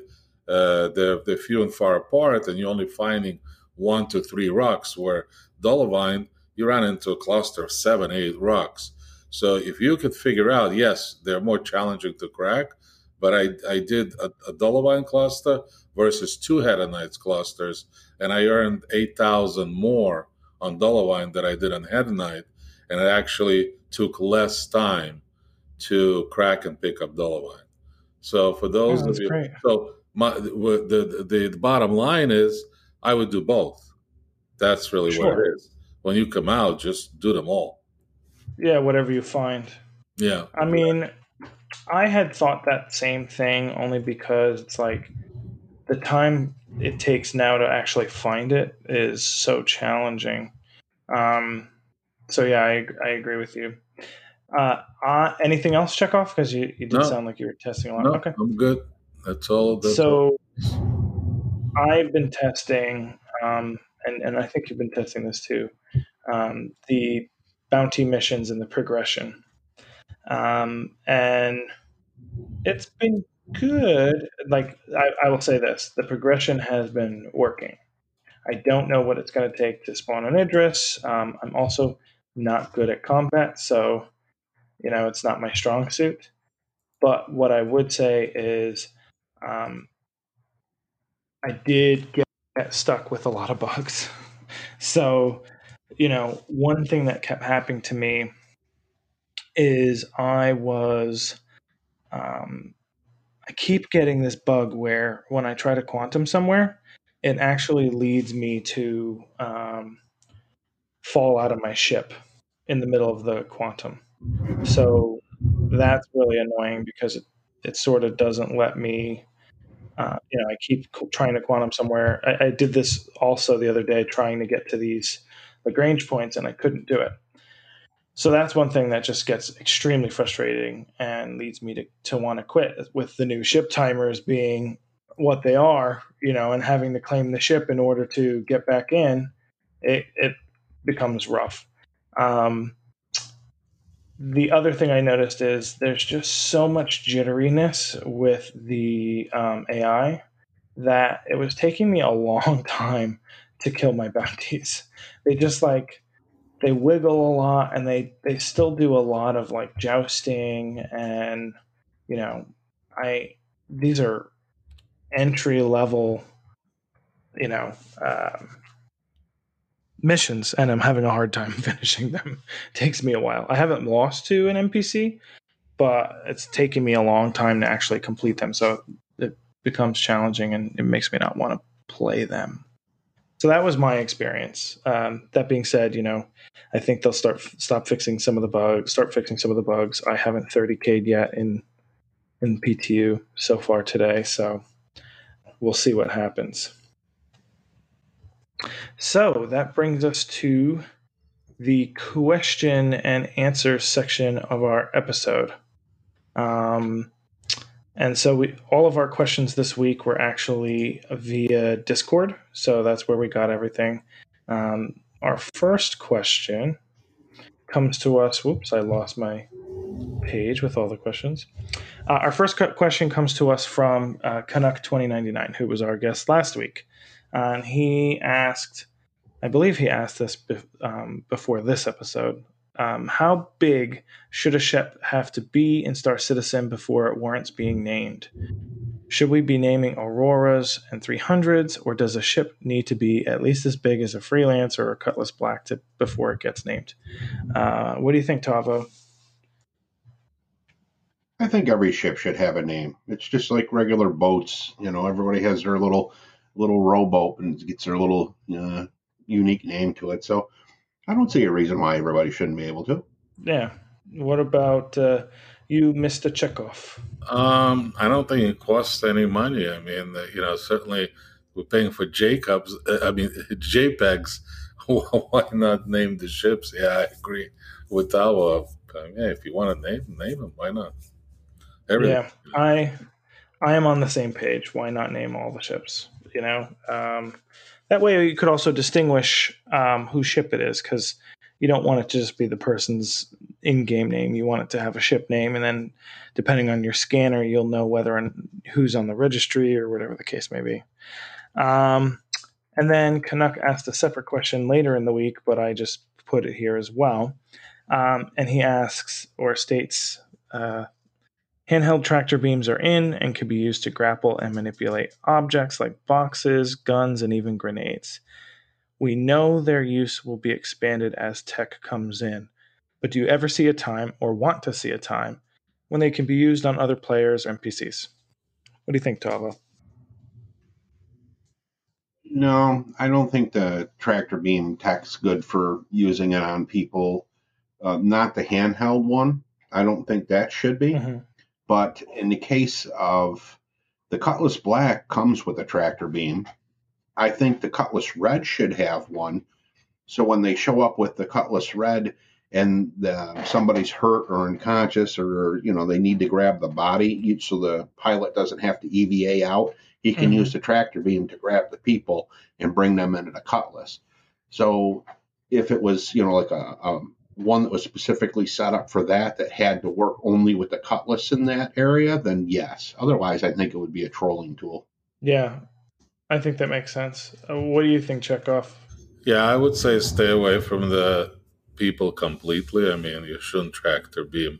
uh, they're they're few and far apart, and you're only finding one to three rocks. Where dolomite, you run into a cluster of seven, eight rocks. So if you could figure out, yes, they're more challenging to crack, but I, I did a, a dolomite cluster versus two hadanite clusters, and I earned 8,000 more on dolomite than I did on hadanite, and it actually took less time to crack and pick up dolomite. So for those oh, of you, great. so my, the, the, the bottom line is I would do both. That's really sure. what it is. When you come out, just do them all. Yeah, whatever you find. Yeah. I mean, I had thought that same thing only because it's like the time it takes now to actually find it is so challenging. Um, so yeah, I, I agree with you. Uh, uh, anything else, Chekhov? Because you, you did no. sound like you were testing a lot. No, okay, I'm good. That's all. That's so all. I've been testing, um, and and I think you've been testing this too. Um, the bounty missions and the progression, um, and it's been good. Like I, I will say this: the progression has been working. I don't know what it's going to take to spawn an Idris. Um, I'm also not good at combat, so you know, it's not my strong suit. But what I would say is, um, I did get stuck with a lot of bugs. [LAUGHS] so, you know, one thing that kept happening to me is I was, um, I keep getting this bug where when I try to quantum somewhere, it actually leads me to um, fall out of my ship in the middle of the quantum. So that's really annoying because it, it sort of doesn't let me. Uh, you know, I keep trying to quantum somewhere. I, I, did this also the other day, trying to get to these Lagrange points, and I couldn't do it. So that's one thing that just gets extremely frustrating and leads me to, to want to quit. With the new ship timers being what they are, you know, and having to claim the ship in order to get back in, it, it becomes rough. Um, the other thing I noticed is there's just so much jitteriness with the um, AI that it was taking me a [LAUGHS] long time to kill my bounties. They just like they wiggle a lot and they they still do a lot of like jousting and you know I these are entry level you know um, missions and I'm having a hard time [LAUGHS] finishing them. Takes me a while. I haven't lost to an NPC, but it's taken me a long time to actually complete them. So it becomes challenging and it makes me not want to play them. So that was my experience. Um, that being said, you know, I think they'll start stop fixing some of the bugs, start fixing some of the bugs. I haven't 30k'd yet in in PTU so far today, so we'll see what happens. So that brings us to the question and answer section of our episode. Um, and so we all of our questions this week were actually via Discord. So that's where we got everything. Um, our first question comes to us. Whoops, I lost my page with all the questions. Uh, our first question comes to us from uh, Canuck 2099, who was our guest last week and he asked, I believe he asked this be, um, before this episode. Um, how big should a ship have to be in Star Citizen before it warrants being named? Should we be naming Auroras and 300s, or does a ship need to be at least as big as a Freelance or a Cutlass Black to, before it gets named? Uh, what do you think, Tavo? I think every ship should have a name. It's just like regular boats. You know, everybody has their little little rowboat and gets their little uh, unique name to it. So I don't see a reason why everybody shouldn't be able to. Yeah. What about uh, you, Mister Chekhov? Um, I don't think it costs any money. I mean, you know, certainly we're paying for Jacobs. Uh, I mean, [LAUGHS] JPEGs. [LAUGHS] Why not name the ships? Yeah, I agree with Tavo. yeah, if you want to name name them, why not? Everything. Yeah, I I am on the same page. Why not name all the ships? You know, um, that way you could also distinguish um, whose ship it is because you don't want it to just be the person's in-game name. You want it to have a ship name, and then depending on your scanner, you'll know whether and who's on the registry or whatever the case may be. Um, and then Canuck asked a separate question later in the week, but I just put it here as well. Um, and he asks or states uh, Handheld tractor beams are in and can be used to grapple and manipulate objects like boxes, guns, and even grenades. We know their use will be expanded as tech comes in, but do you ever see a time or want to see a time when they can be used on other players or NPCs? What do you think, Tavo? No, I don't think the tractor beam tech's good for using it on people. Uh, not the handheld one. I don't think that should be. Mm-hmm. But in the case of the Cutlass Black comes with a tractor beam. I think the Cutlass Red should have one. So when they show up with the Cutlass Red and the, somebody's hurt or unconscious or you know they need to grab the body so the pilot doesn't have to EVA out, he can mm-hmm. use the tractor beam to grab the people and bring them into the Cutlass. So if it was you know like a, a one that was specifically set up for that that had to work only with the cutlass in that area, then yes. Otherwise, I think it would be a trolling tool. Yeah, I think that makes sense. Uh, what do you think, Chekhov? Yeah, I would say stay away from the people completely. I mean, you shouldn't tractor beam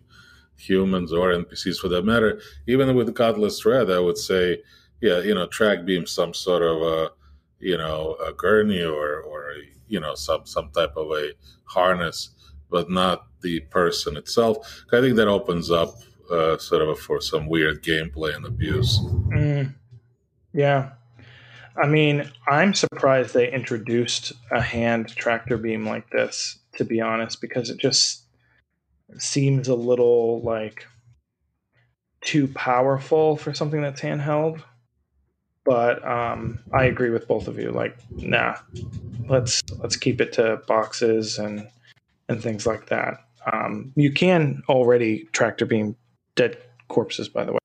humans or NPCs for that matter. Even with the Cutlass Red, I would say, yeah, you know, track beam some sort of a, you know, a gurney or, or, you know, some, some type of a harness but not the person itself. I think that opens up uh, sort of for some weird gameplay and abuse. Mm, yeah. I mean, I'm surprised they introduced a hand tractor beam like this, to be honest, because it just seems a little like too powerful for something that's handheld. But um, I agree with both of you. Like, nah, let's let's keep it to boxes and and things like that. Um, you can already tractor beam dead corpses, by the way.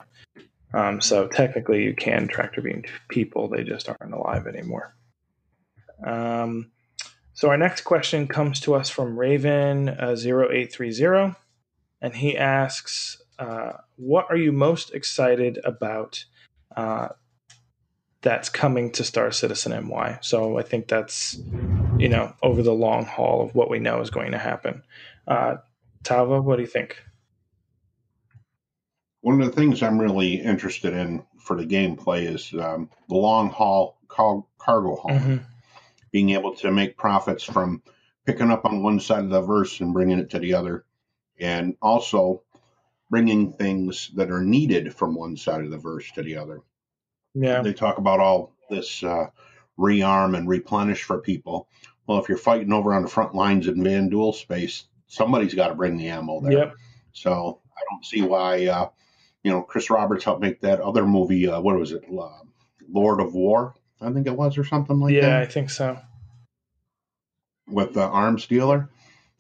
Um, so technically, you can tractor beam people; they just aren't alive anymore. Um, so our next question comes to us from Raven uh, 0830, and he asks, uh, "What are you most excited about uh, that's coming to Star Citizen NY. So I think that's, you know, over the long haul of what we know is going to happen. Uh, Tavo, what do you think? One of the things I'm really interested in for the gameplay is um, the long haul car- cargo haul, mm-hmm. being able to make profits from picking up on one side of the verse and bringing it to the other, and also bringing things that are needed from one side of the verse to the other. Yeah. They talk about all this uh, rearm and replenish for people. Well, if you're fighting over on the front lines in Van Vanduul space, somebody's got to bring the ammo there. Yep. So I don't see why, uh, you know, Chris Roberts helped make that other movie. Uh, what was it? Uh, Lord of War, I think it was, or something like yeah, that. Yeah, I think so. With the arms dealer.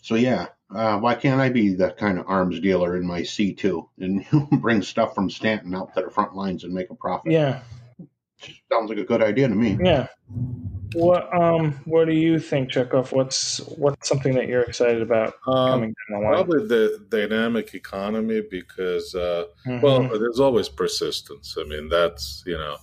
So yeah, uh, why can't I be that kind of arms dealer in my C2 and [LAUGHS] bring stuff from Stanton out to the front lines and make a profit? Yeah, sounds like a good idea to me. Yeah. What um what do you think, Chekhov? What's what's something that you're excited about um, coming down the line? Probably the dynamic economy because uh, mm-hmm. well, there's always persistence. I mean, that's you know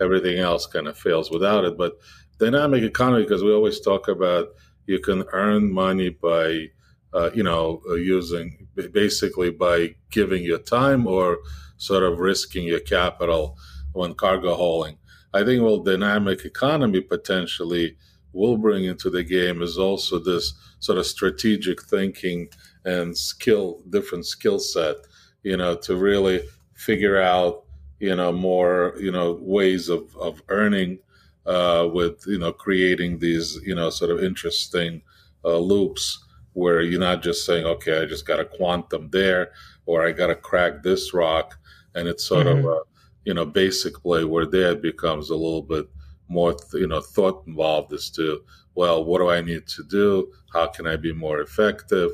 everything else kind of fails without it. But dynamic economy because we always talk about you can earn money by uh, you know uh, using basically by giving your time or sort of risking your capital when cargo hauling. I think well, dynamic economy potentially will bring into the game is also this sort of strategic thinking and skill, different skill set, you know, to really figure out, you know, more, you know, ways of, of earning uh, with, you know, creating these, you know, sort of interesting uh, loops where you're not just saying, okay, I just got a quantum there, or I got to crack this rock, and it's sort mm-hmm. of a you know basic play where there becomes a little bit more you know thought involved as to well, what do I need to do? How can I be more effective?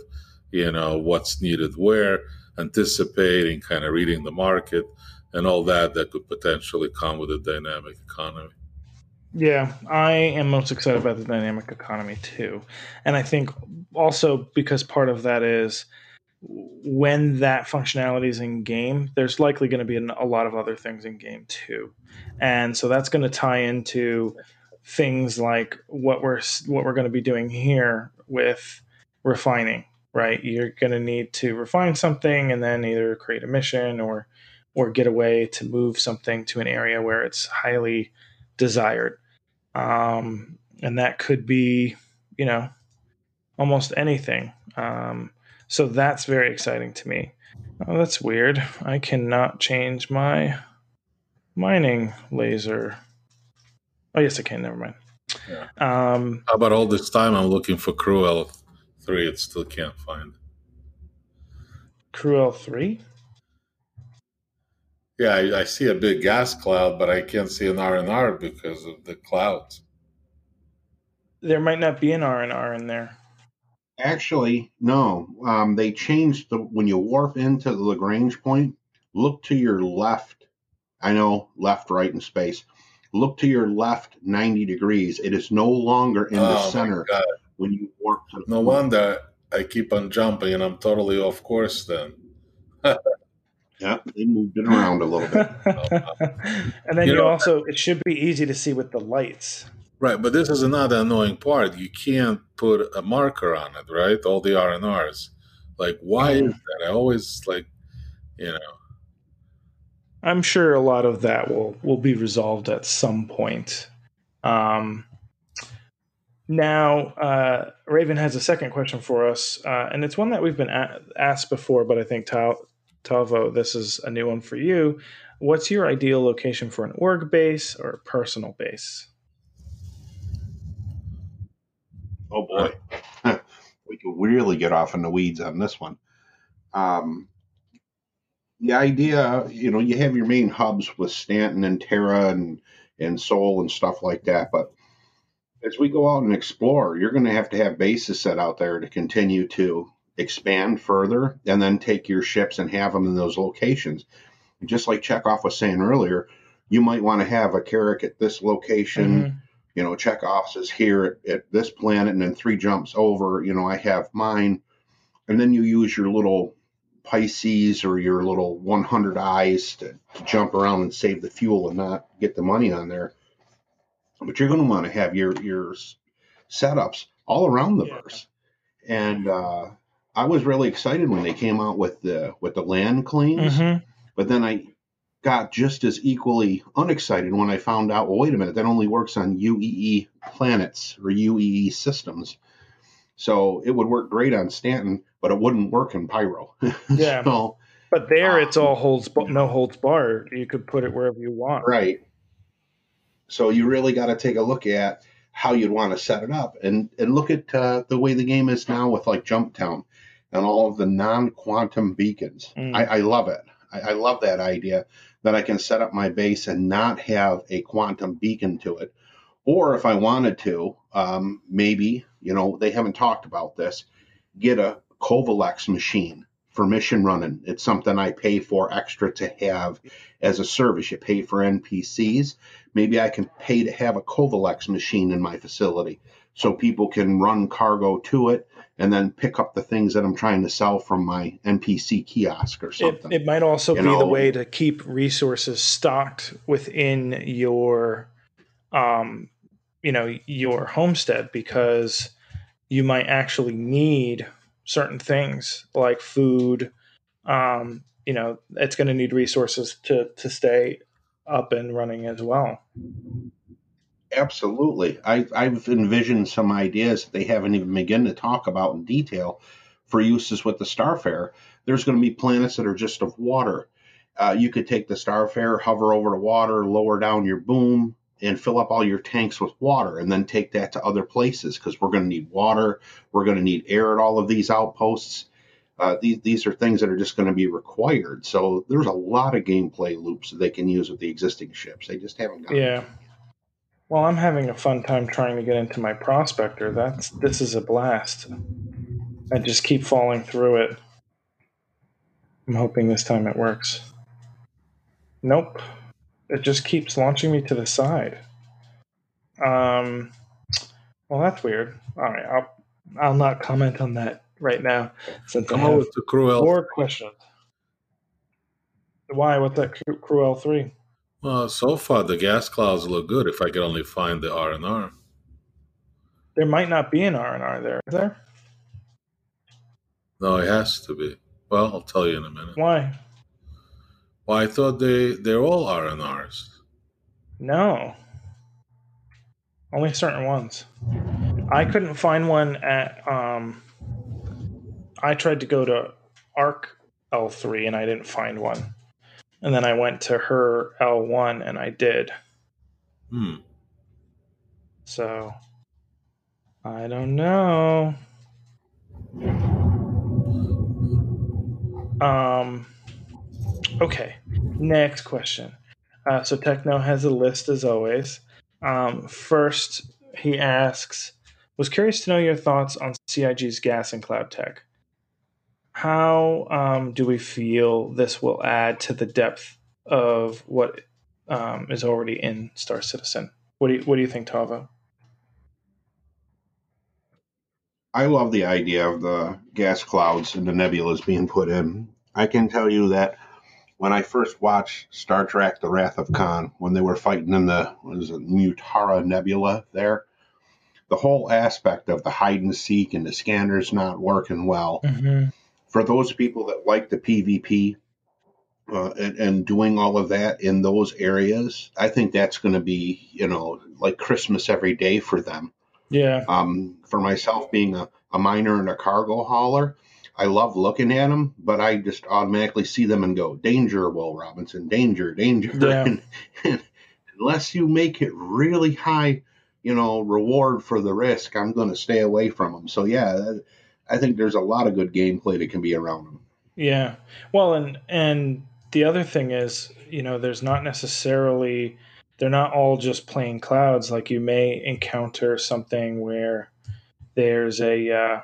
You know, what's needed where? Anticipating, kind of reading the market, and all that that could potentially come with a dynamic economy. Yeah, I am most excited about the dynamic economy too. And I think also because part of that is when that functionality is in game, there's likely going to be a lot of other things in game too. And so that's going to tie into things like what we're what we're going to be doing here with refining, right? You're going to need to refine something and then either create a mission or or get a way to move something to an area where it's highly desired um, and that could be, you know, almost anything. Um, so that's very exciting to me. Oh, that's weird. I cannot change my mining laser. Oh, yes, I can. Never mind. Yeah. Um, How about all this time I'm looking for Cruel 3? It still can't find. CRU-L3? Yeah, I, I, see a big gas cloud, but I can't see an R and R because of the clouds. There might not be an R and R in there. Actually, no. Um, they changed the when you warp into the Lagrange point. Look to your left. I know left, right, and space. Look to your left, ninety degrees. It is no longer in the oh center when you warp to. no point. wonder I keep on jumping and I'm totally off course then. [LAUGHS] Yeah, they moved it around a little bit. [LAUGHS] [LAUGHS] and then you, you know, also, it should be easy to see with the lights. Right, but this is another annoying part. You can't put a marker on it, right? All the R and R's. Like, why mm. is that? I always like, you know. I'm sure a lot of that will will be resolved at some point. Um, now, uh, Raven has a second question for us, uh, and it's one that we've been a- asked before, but I think Tal- Tavo, this is a new one for you. What's your ideal location for an org base or a personal base? Oh boy, [LAUGHS] we could really get off in the weeds on this one. Um, the idea, you know, you have your main hubs with Stanton and Terra and and Sol and stuff like that, but as we go out and explore, you're going to have to have bases set out there to continue to expand further and then take your ships and have them in those locations. Just like Chekhov was saying earlier, you might want to have a Carrack at this location. You know, Chekhov's is here at, at this planet, and then three jumps over, you know, I have mine. And then you use your little Pisces or your little 100 eyes to, to, jump around and save the fuel and not get the money on there. But you're going to want to have your your setups all around the yeah. verse, and uh, I was really excited when they came out with the with the land claims, mm-hmm. but then I got just as equally unexcited when I found out. Well, wait a minute, that only works on UEE planets or UEE systems. So it would work great on Stanton, but it wouldn't work in Pyro. [LAUGHS] Yeah. so, but there, um, it's all holds no holds barred. You could put it wherever you want. Right. So you really got to take a look at how you'd want to set it up and and look at uh, the way the game is now with like Jump Town and all of the non-quantum beacons. Mm. I, I, love it. I, I love that idea that I can set up my base and not have a quantum beacon to it. Or if I wanted to, um, maybe you know they haven't talked about this. Get a Covalex machine for mission running. It's something I pay for extra to have as a service. You pay for NPCs. Maybe I can pay to have a Covalex machine in my facility so people can run cargo to it and then pick up the things that I'm trying to sell from my NPC kiosk or something. It, it might also you be know? the way to keep resources stocked within your, um, you know, your homestead because you might actually need certain things like food. Um, you know, it's going to need resources to to stay up and running as well. Absolutely. I, I've envisioned some ideas that they haven't even begun to talk about in detail for uses with the Starfarer. There's going to be planets that are just of water. Uh, you could take the Starfarer, hover over the water, lower down your boom, and fill up all your tanks with water and then take that to other places because we're going to need water. We're going to need air at all of these outposts. Uh, these, these are things that are just going to be required. So there's a lot of gameplay loops that they can use with the existing ships. They just haven't got Yeah. Well, I'm having a fun time trying to get into my prospector. That's this is a blast. I just keep falling through it. I'm hoping this time it works. Nope. It just keeps launching me to the side. Um well that's weird. Alright, I'll I'll not comment on that right now since I Come on have with the cruel. more questions. Why? What's that Cru- CRU-L3? Well, so far the gas clouds look good. If I could only find the R and R. There might not be an R and R there, is there? No, it has to be. Well, I'll tell you in a minute. Why? Well, I thought they they're all R and R's. No. Only certain ones. I couldn't find one at um I tried to go to Arc L3 and I didn't find one. And then I went to her L1 and I did. Hmm. So I don't know. Um okay. Next question. Uh, so Techno has a list as always. Um, first, he asks, "Was curious to know your thoughts on CIG's gas and cloud tech. How um, do we feel this will add to the depth of what um, is already in Star Citizen? What do you What do you think, Tavo? I love the idea of the gas clouds and the nebulas being put in. I can tell you that when I first watched Star Trek: The Wrath of Khan, when they were fighting in the what is it, Mutara Nebula, there, the whole aspect of the hide and seek and the scanners not working well. Mm-hmm. For those people that like the PvP uh, and, and doing all of that in those areas, I think that's going to be you know like Christmas every day for them. Yeah, Um, for myself, being a, a miner and a cargo hauler, I love looking at them, but I just automatically see them and go, danger, Will Robinson, danger, danger. Yeah. And, [LAUGHS] and unless you make it really high, you know, reward for the risk, I'm going to stay away from them. So, yeah, I think there's a lot of good gameplay that can be around them. Yeah. Well, and and the other thing is, you know, there's not necessarily they're not all just plain clouds. Like you may encounter something where there's a uh,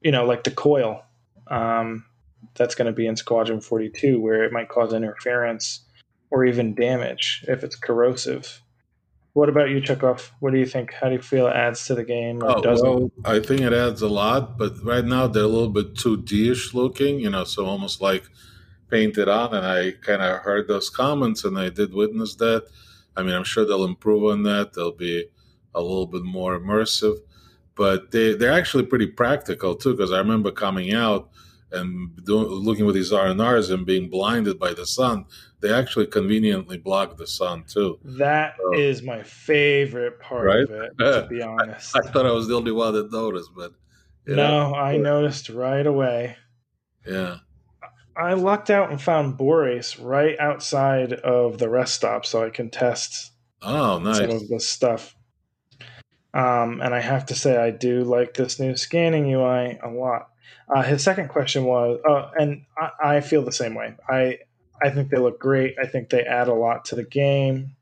you know, like the coil um, that's going to be in Squadron 42, where it might cause interference or even damage if it's corrosive. What about you, Chekhov? What do you think? How do you feel it adds to the game or Oh, doesn't? well, I think it adds a lot, but right now they're a little bit too D-ish looking, you know, so almost like painted on. And I kind of heard those comments and I did witness that. I mean, I'm sure they'll improve on that. They'll be a little bit more immersive, but they, they're actually pretty practical too, because I remember coming out and doing, looking with these R&Rs and being blinded by the sun. They actually conveniently block the sun too. That Oh. is my favorite part Right? of it, to be [LAUGHS] honest. I thought I was the only one that noticed, but No, I noticed right away. yeah. I lucked out and found Borase right outside of the rest stop so I can test Oh, nice. some of this stuff. Um, and I have to say, I do like this new scanning UI a lot. Uh, his second question was, uh, and I, I feel the same way. I I think they look great. I think they add a lot to the game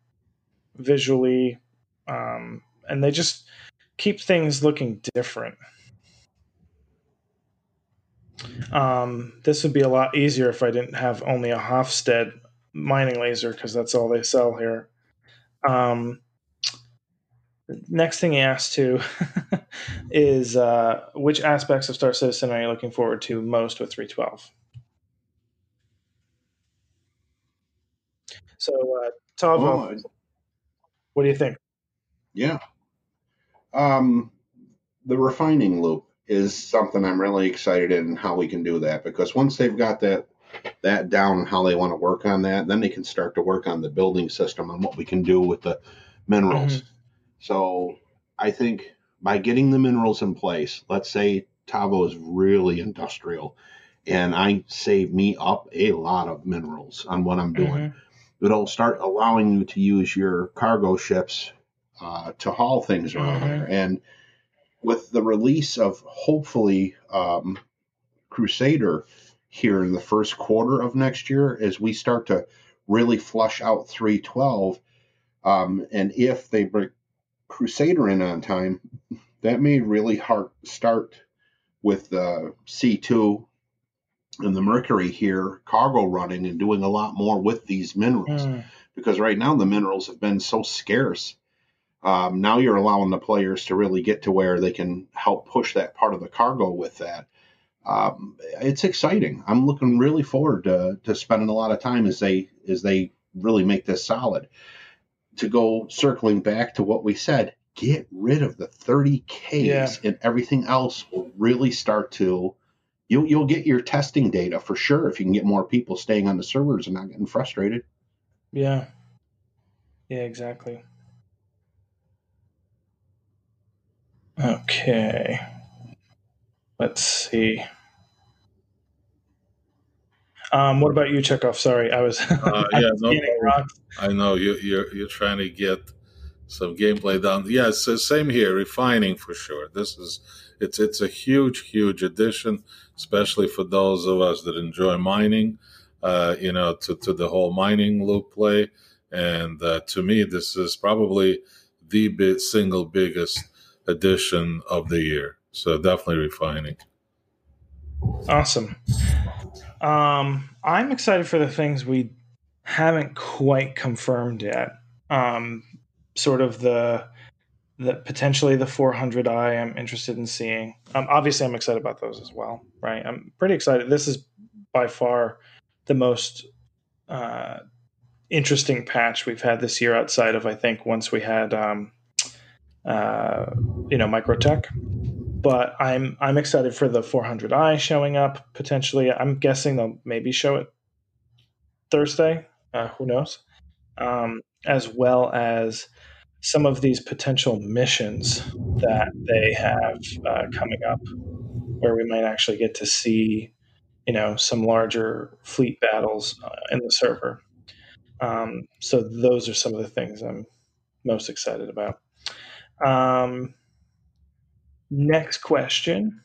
visually, um, and they just keep things looking different. Um, this would be a lot easier if I didn't have only a Hofstede mining laser because that's all they sell here. Um, next thing he asked to [LAUGHS] is uh, which aspects of Star Citizen are you looking forward to most with 312? So, uh, Tavo, Oh, what do you think? Yeah. Um, the refining loop is something I'm really excited in how we can do that because once they've got that that down and how they want to work on that, then they can start to work on the building system and what we can do with the minerals. So I think by getting the minerals in place, let's say Tavo is really industrial and I save me up a lot of minerals on what I'm doing Mhm. it'll start allowing you to use your cargo ships uh, to haul things around Mhm. there. And with the release of hopefully um, Crusader here in the first quarter of next year, as we start to really flush out 312, um, and if they bring Crusader in on time, that may really hard start with the C2 and the Mercury here cargo running and doing a lot more with these minerals Mm. because right now the minerals have been so scarce. Um, now you're allowing the players to really get to where they can help push that part of the cargo with that. Um, it's exciting. I'm looking really forward to, to spending a lot of time as they as they really make this solid. To go circling back to what we said, get rid of the 30Ks Yeah. and everything else will really start to you'll you'll get your testing data for sure if you can get more people staying on the servers and not getting frustrated. Yeah. Yeah, exactly. Okay. Let's see. Um, what about you, Chekhov? Sorry, I was [LAUGHS] Uh, yeah, no I know you, you're you're trying to get some gameplay done. Yeah, so same here, refining for sure. This is it's it's a huge huge addition, especially for those of us that enjoy mining. Uh, you know, to to the whole mining loop play, and uh, to me, this is probably the big, single biggest addition of the year. So definitely refining. Awesome. Um, I'm excited for the things we haven't quite confirmed yet. Um, sort of the the potentially the 400i. I'm interested in seeing. Um, obviously, I'm excited about those as well. Right. I'm pretty excited. This is by far the most uh, interesting patch we've had this year. Outside of I think once we had um, uh, you know Microtech but I'm I'm excited for the 400i showing up potentially. I'm guessing they'll maybe show it Thursday. Uh, who knows? Um, as well as some of these potential missions that they have uh, coming up, where we might actually get to see, you know, some larger fleet battles uh, in the server. Um, so those are some of the things I'm most excited about. Um, Next question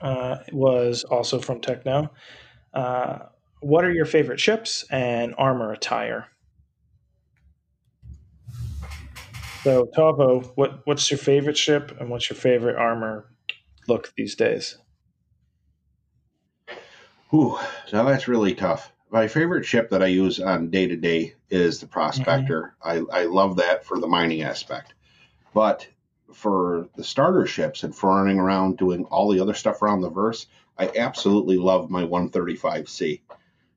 uh, was also from Techno. Uh, what are your favorite ships and armor attire? So, Tavo, what, what's your favorite ship and what's your favorite armor look these days? Whew, now that's really tough. My favorite ship that I use on day to day is the Prospector. I, I love that for the mining aspect. But for the starter ships and for running around doing all the other stuff around the verse, I absolutely love my 135C.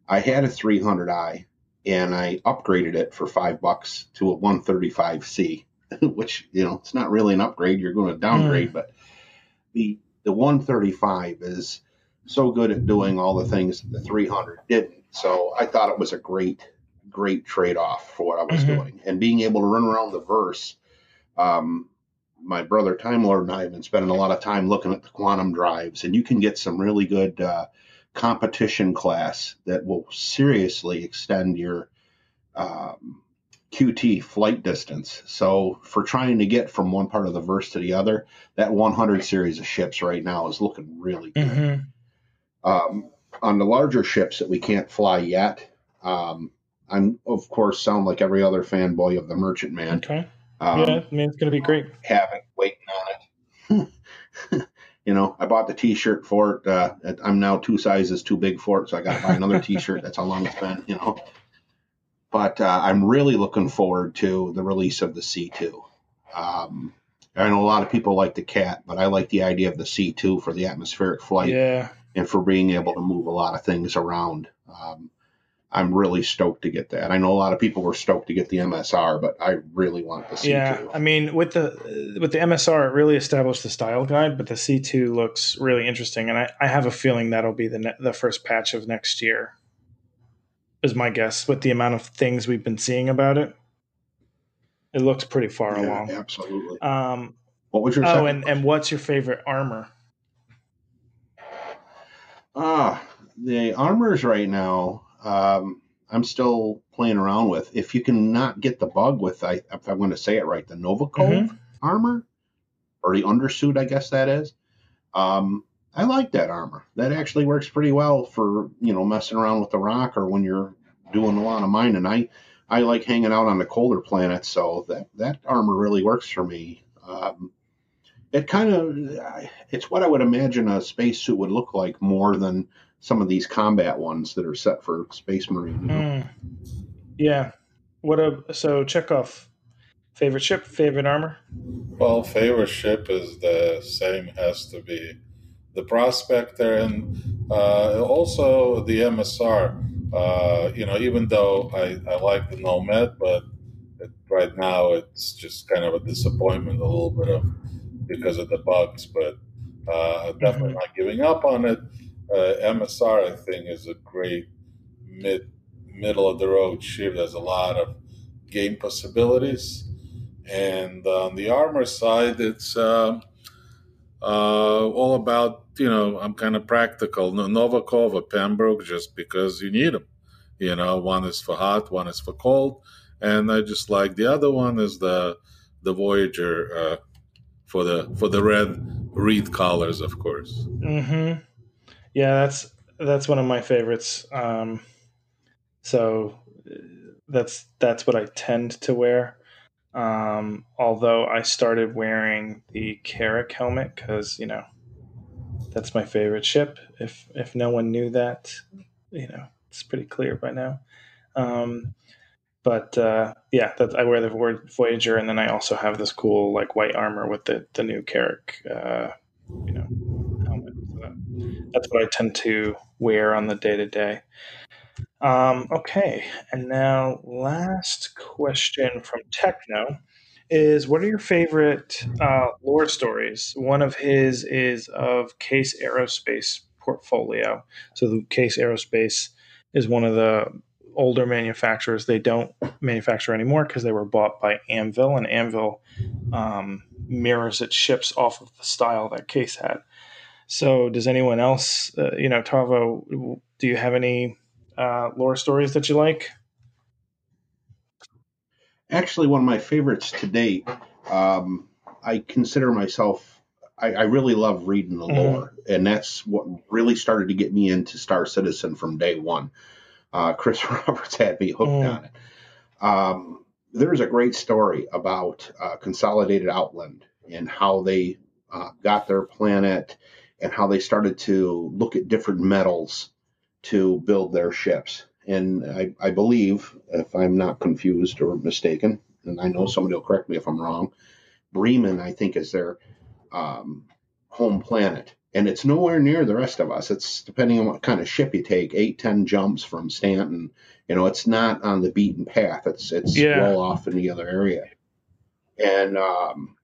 I had a 300i and I upgraded it for five bucks to a 135C, [LAUGHS] which you know it's not really an upgrade. You're going to downgrade, but the the 135 is so good at doing all the things that the 300 didn't. So I thought it was a great, great trade off for what I was Mhm. doing. And being able to run around the verse, um, my brother Time Lord and I have been spending a lot of time looking at the quantum drives, and you can get some really good uh, competition class that will seriously extend your um, QT flight distance. So for trying to get from one part of the verse to the other, that 100 series of ships right now is looking really good. Mm-hmm. Um, on the larger ships that we can't fly yet, um, I'm of course sound like every other fanboy of the Merchantman. Okay. Um, yeah, I mean, it's going to be great. Haven't waiting on it. [LAUGHS] you know, I bought the T-shirt for it. Uh, I'm now two sizes too big for it, so I got to buy another T-shirt. That's how long it's been. You know, but uh, I'm really looking forward to the release of the C2. Um, I know a lot of people like the cat, but I like the idea of the C2 for the atmospheric flight Yeah. and for being able to move a lot of things around. Um, I'm really stoked to get that. I know a lot of people were stoked to get the MSR, but I really want the C2. Yeah, I mean, with the with the MSR, it really established the style guide, but the C2 looks really interesting, and I, I have a feeling that'll be the ne- the first patch of next year. Is my guess with the amount of things we've been seeing about it. It looks pretty far Yeah, along. absolutely. Um, What was your oh, and, and what's your favorite armor? Ah, the armors right now. Um, I'm still playing around with. If you can not get the bug with, I, if I'm going to say it right, the Novikov Mhm. armor or the undersuit, I guess that is. Um, I like that armor. That actually works pretty well for you know messing around with the rock or when you're doing a lot of mining. I I like hanging out on the colder planets, so that that armor really works for me. Um, it kind of it's what I would imagine a spacesuit would look like more than some of these combat ones that are set for space marine. You know? Mm. Yeah. What a so Chekhov. Favorite ship, favorite armor? Well, favorite ship is the same. Has to be the Prospector and uh, also the MSR. Uh, you know, even though I, I like the Nomad, but it, right now it's just kind of a disappointment, a little bit of because of the bugs. But uh, definitely not giving up on it. Uh, MSR, I think, is a great mid middle of the road ship. There's a lot of game possibilities. And on the armor side, it's um, uh, all about, you know, I'm kind of practical. No- Novikov or Pembroke just because you need them. You know, one is for hot, one is for cold. And I just like the other one is the the Voyager uh, for the for the red reed collars, of course. Mm-hmm. Yeah, that's that's one of my favorites. Um, so that's that's what I tend to wear. Um, although I started wearing the Carrack helmet because you know that's my favorite ship. If if no one knew that, you know it's pretty clear by now. Um, but uh, yeah, that, I wear the word Voyager, and then I also have this cool like white armor with the the new Carrack, uh, you know, that's what I tend to wear on the day to day. Okay, and now last question from Techno is: What are your favorite uh, lore stories? One of his is of Case Aerospace portfolio. So the Case Aerospace is one of the older manufacturers. They don't manufacture anymore because they were bought by Anvil, and Anvil um, mirrors its ships off of the style that Case had. So, does anyone else, uh, you know, Tavo, do you have any uh, lore stories that you like? Actually, one of my favorites to date. Um, I consider myself. I, I really love reading the Mhm. lore, and that's what really started to get me into Star Citizen from day one. Uh, Chris [LAUGHS] Roberts had me hooked Mm. on it. Um, there's a great story about uh, Consolidated Outland and how they uh, got their planet and how they started to look at different metals to build their ships. And I, I believe, if I'm not confused or mistaken, and I know somebody will correct me if I'm wrong, Bremen, I think, is their um, home planet. And it's nowhere near the rest of us. It's depending on what kind of ship you take, eight, ten jumps from Stanton. You know, it's not on the beaten path. It's it's Yeah. well off in the other area. And um,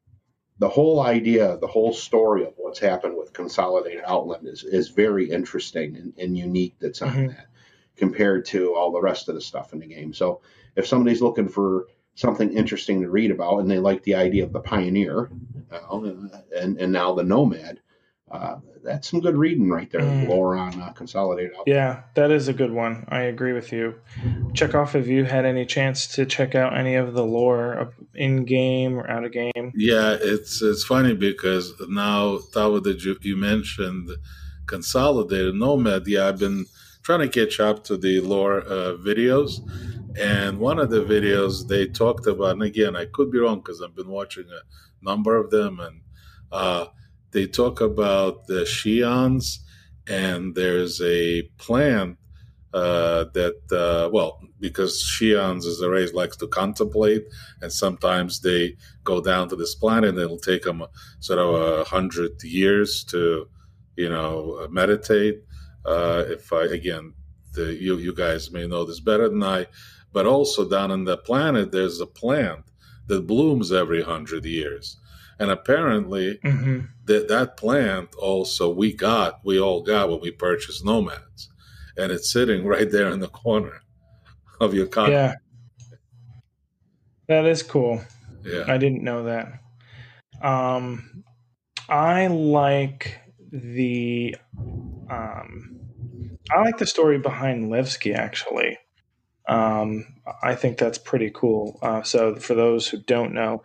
the whole idea, the whole story of what's happened with Consolidated Outland is is very interesting and, and unique. That's on Mhm. that compared to all the rest of the stuff in the game. So if somebody's looking for something interesting to read about and they like the idea of the pioneer uh, and and now the nomad, uh, that's some good reading right there. Mm. Lore on uh, Consolidated Outland. Yeah, that is a good one. I agree with you. Chekhov if you had any chance to check out any of the lore in game or out of game. Yeah, it's it's funny because now Tawa that you, you mentioned consolidated nomad. Yeah, I've been trying to catch up to the lore uh, videos, and one of the videos they talked about, and again I could be wrong because I've been watching a number of them, and uh, they talk about the Xi'ans, and there's a plant uh, that uh, well because Xi'ans is a race likes to contemplate, and sometimes they go down to this planet and it'll take them sort of a hundred years to you know meditate. Uh, if i again the, you you guys may know this better than i but also down on the planet there's a plant that blooms every hundred years and apparently hmm that that plant also we got we all got when we purchased nomads and it's sitting right there in the corner of your car Yeah, that is cool. yeah. I didn't know that. Um, I like the um, I like the story behind Levski actually. Um, I think that's pretty cool. Uh, so for those who don't know,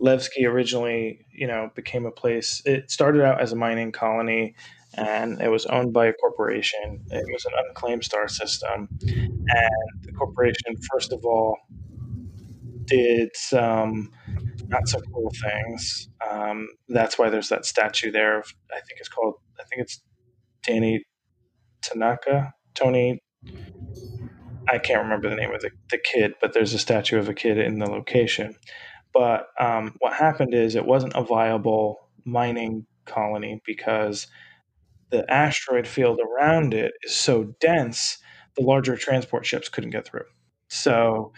Levski originally, you know, became a place. It started out as a mining colony, and it was owned by a corporation. It was an unclaimed star system, and the corporation, first of all, did some not so cool things. Um, that's why there's that statue there. Of, I think it's called. I think it's Danny Tanaka, Tony. I can't remember the name of the, the kid, but there's a statue of a kid in the location. But um, what happened is it wasn't a viable mining colony because the asteroid field around it is so dense, the larger transport ships couldn't get through. So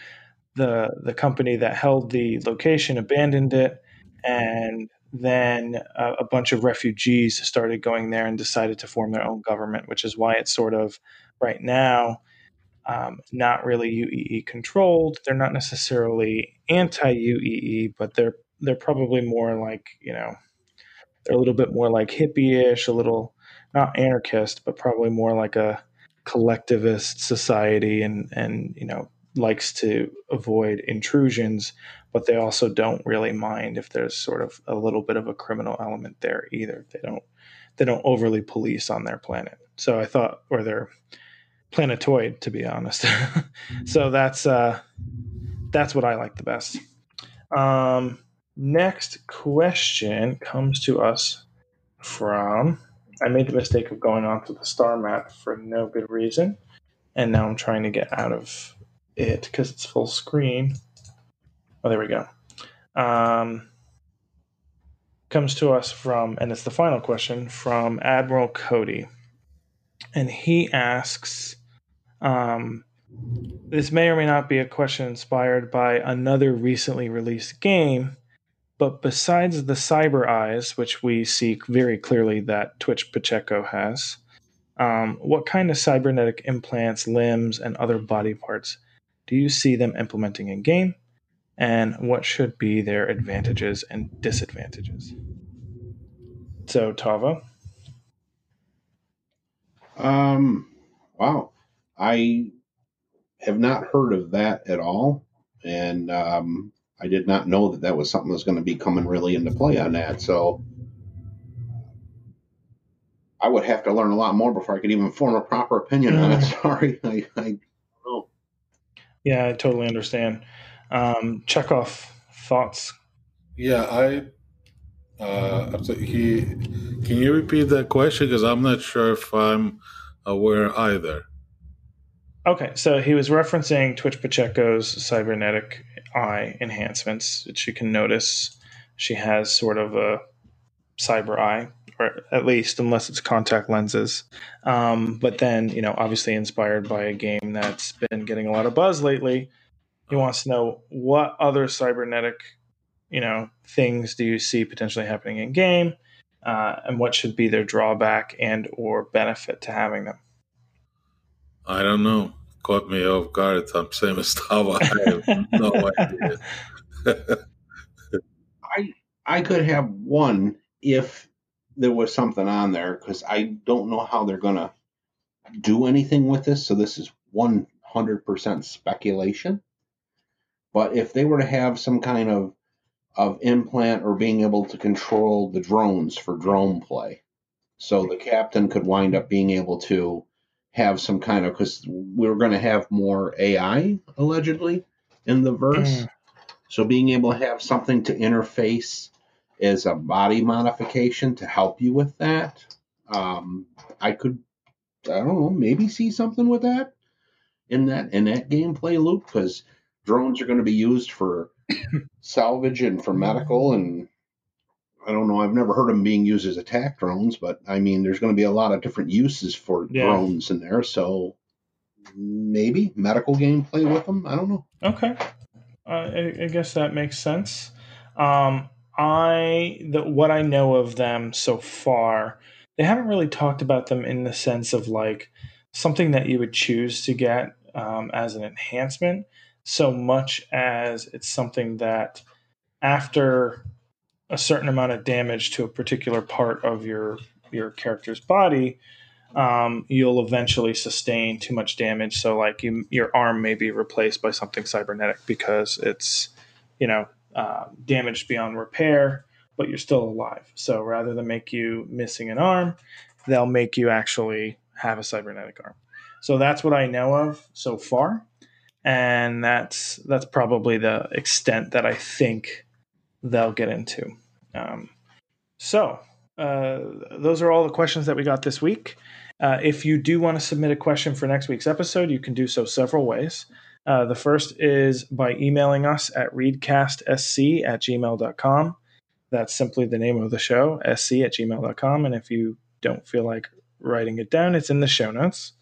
the the company that held the location abandoned it, and then a, a, bunch of refugees started going there and decided to form their own government, which is why it's sort of right now um, not really UEE controlled. They're not necessarily anti UEE, but they're they're probably more like you know they're a little bit more like hippie-ish, a little not anarchist, but probably more like a collectivist society, and and you know likes to avoid intrusions, but they also don't really mind if there's sort of a little bit of a criminal element there either. They don't they don't overly police on their planet. So I thought, or their planetoid, to be honest. [LAUGHS] so that's uh, that's what I like the best. Um, next question comes to us from. I made the mistake of going onto the star map for no good reason, and now I'm trying to get out of it because it's full screen. Oh, there we go. Um, comes to us from, and it's the final question from Admiral Cody. And he asks um, this may or may not be a question inspired by another recently released game, but besides the cyber eyes, which we see very clearly that Twitch Pacheco has, um, what kind of cybernetic implants, limbs, and other body parts do you see them implementing in game? And what should be their advantages and disadvantages? So, Tava. Um, wow. I have not heard of that at all. And um, I did not know that that was something that's going to be coming really into play on that. So I would have to learn a lot more before I could even form a proper opinion on it. [LAUGHS] Sorry. I, I yeah, I totally understand. Um, Chekhov, thoughts? Yeah, I. Uh, he, can you repeat that question? Because I'm not sure if I'm aware either. Okay, so he was referencing Twitch Pacheco's cybernetic eye enhancements, which you can notice she has sort of a cyber eye or at least unless it's contact lenses. Um, but then, you know, obviously inspired by a game that's been getting a lot of buzz lately. He wants to know what other cybernetic, you know, things do you see potentially happening in game, uh, and what should be their drawback and or benefit to having them. I don't know. Caught me off guard. I'm same as Tava. I have no [LAUGHS] idea. I I could have one if there was something on there because I don't know how they're going to do anything with this. So this is 100% speculation. But if they were to have some kind of of implant or being able to control the drones for drone play, so the captain could wind up being able to have some kind of because we're going to have more AI allegedly in the verse. Mm. So being able to have something to interface is a body modification to help you with that. Um, I could, I don't know, maybe see something with that in that in that gameplay loop because drones are going to be used for [LAUGHS] salvage and for medical and I don't know. I've never heard them being used as attack drones, but I mean, there's going to be a lot of different uses for yeah. drones in there. So maybe medical gameplay with them. I don't know. Okay, uh, I, I, guess that makes sense. Um, I the what I know of them so far, they haven't really talked about them in the sense of like something that you would choose to get um, as an enhancement, so much as it's something that after a certain amount of damage to a particular part of your your character's body, um, you'll eventually sustain too much damage. So, like, you, your arm may be replaced by something cybernetic because it's, you know, uh, damaged beyond repair, but you're still alive. So, rather than make you missing an arm, they'll make you actually have a cybernetic arm. So that's what I know of so far, and that's that's probably the extent that I think they'll get into. Um, so uh, those are all the questions that we got this week. Uh, if you do want to submit a question for next week's episode, you can do so several ways. Uh, the first is by emailing us at readcastsc at gmail.com. That's simply the name of the show, sc at gmail.com. And if you don't feel like writing it down, it's in the show notes.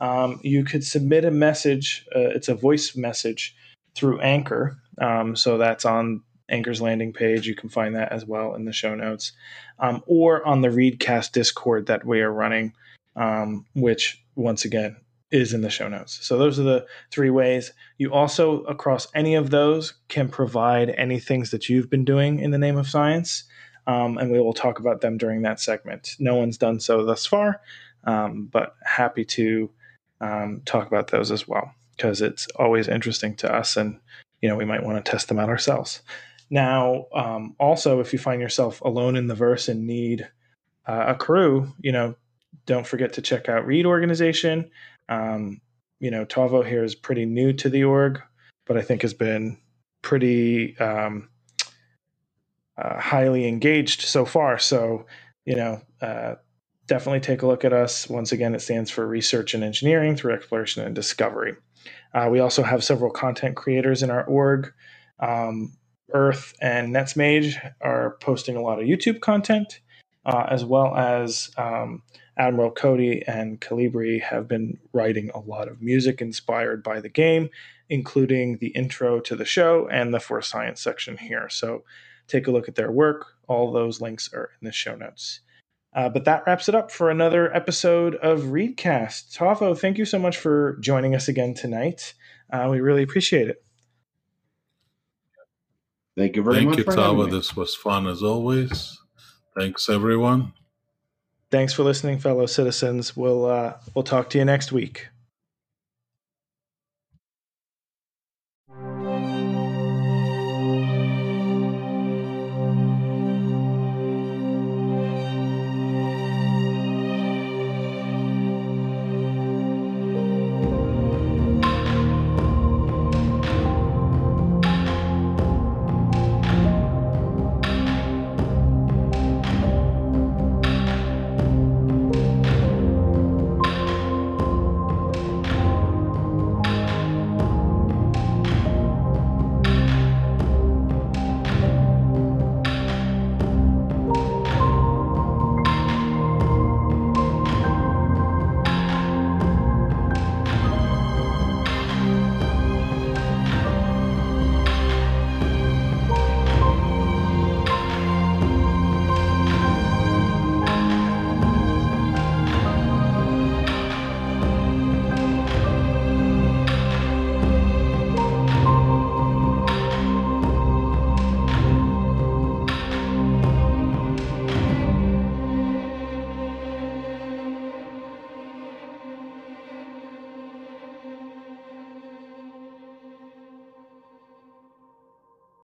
Um, you could submit a message, uh, it's a voice message through Anchor. Um, so that's on Anchor's landing page. You can find that as well in the show notes, um, or on the Readcast Discord that we are running, um, which once again is in the show notes. So those are the three ways. You also, across any of those, can provide any things that you've been doing in the name of science. Um, and we will talk about them during that segment. No one's done so thus far, um, but happy to um, talk about those as well because it's always interesting to us, and you know we might want to test them out ourselves. Now, um, also, if you find yourself alone in the verse and need uh, a crew, you know, don't forget to check out Read Organization. Um, you know, Tavo here is pretty new to the org, but I think has been pretty um, uh, highly engaged so far. So, you know, uh, definitely take a look at us. Once again, it stands for Research and Engineering through Exploration and Discovery. Uh, we also have several content creators in our org. Um, Earth and NetsMage are posting a lot of YouTube content, uh, as well as um, Admiral Cody and Calibri have been writing a lot of music inspired by the game, including the intro to the show and the For Science section here. So take a look at their work. All those links are in the show notes. Uh, but that wraps it up for another episode of Readcast. Tavo, thank you so much for joining us again tonight. Uh, we really appreciate it. Thank you very Thank much. Thank you, for having Tava. me. This was fun as always. Thanks, everyone. Thanks for listening, fellow citizens. We'll uh, we'll talk to you next week.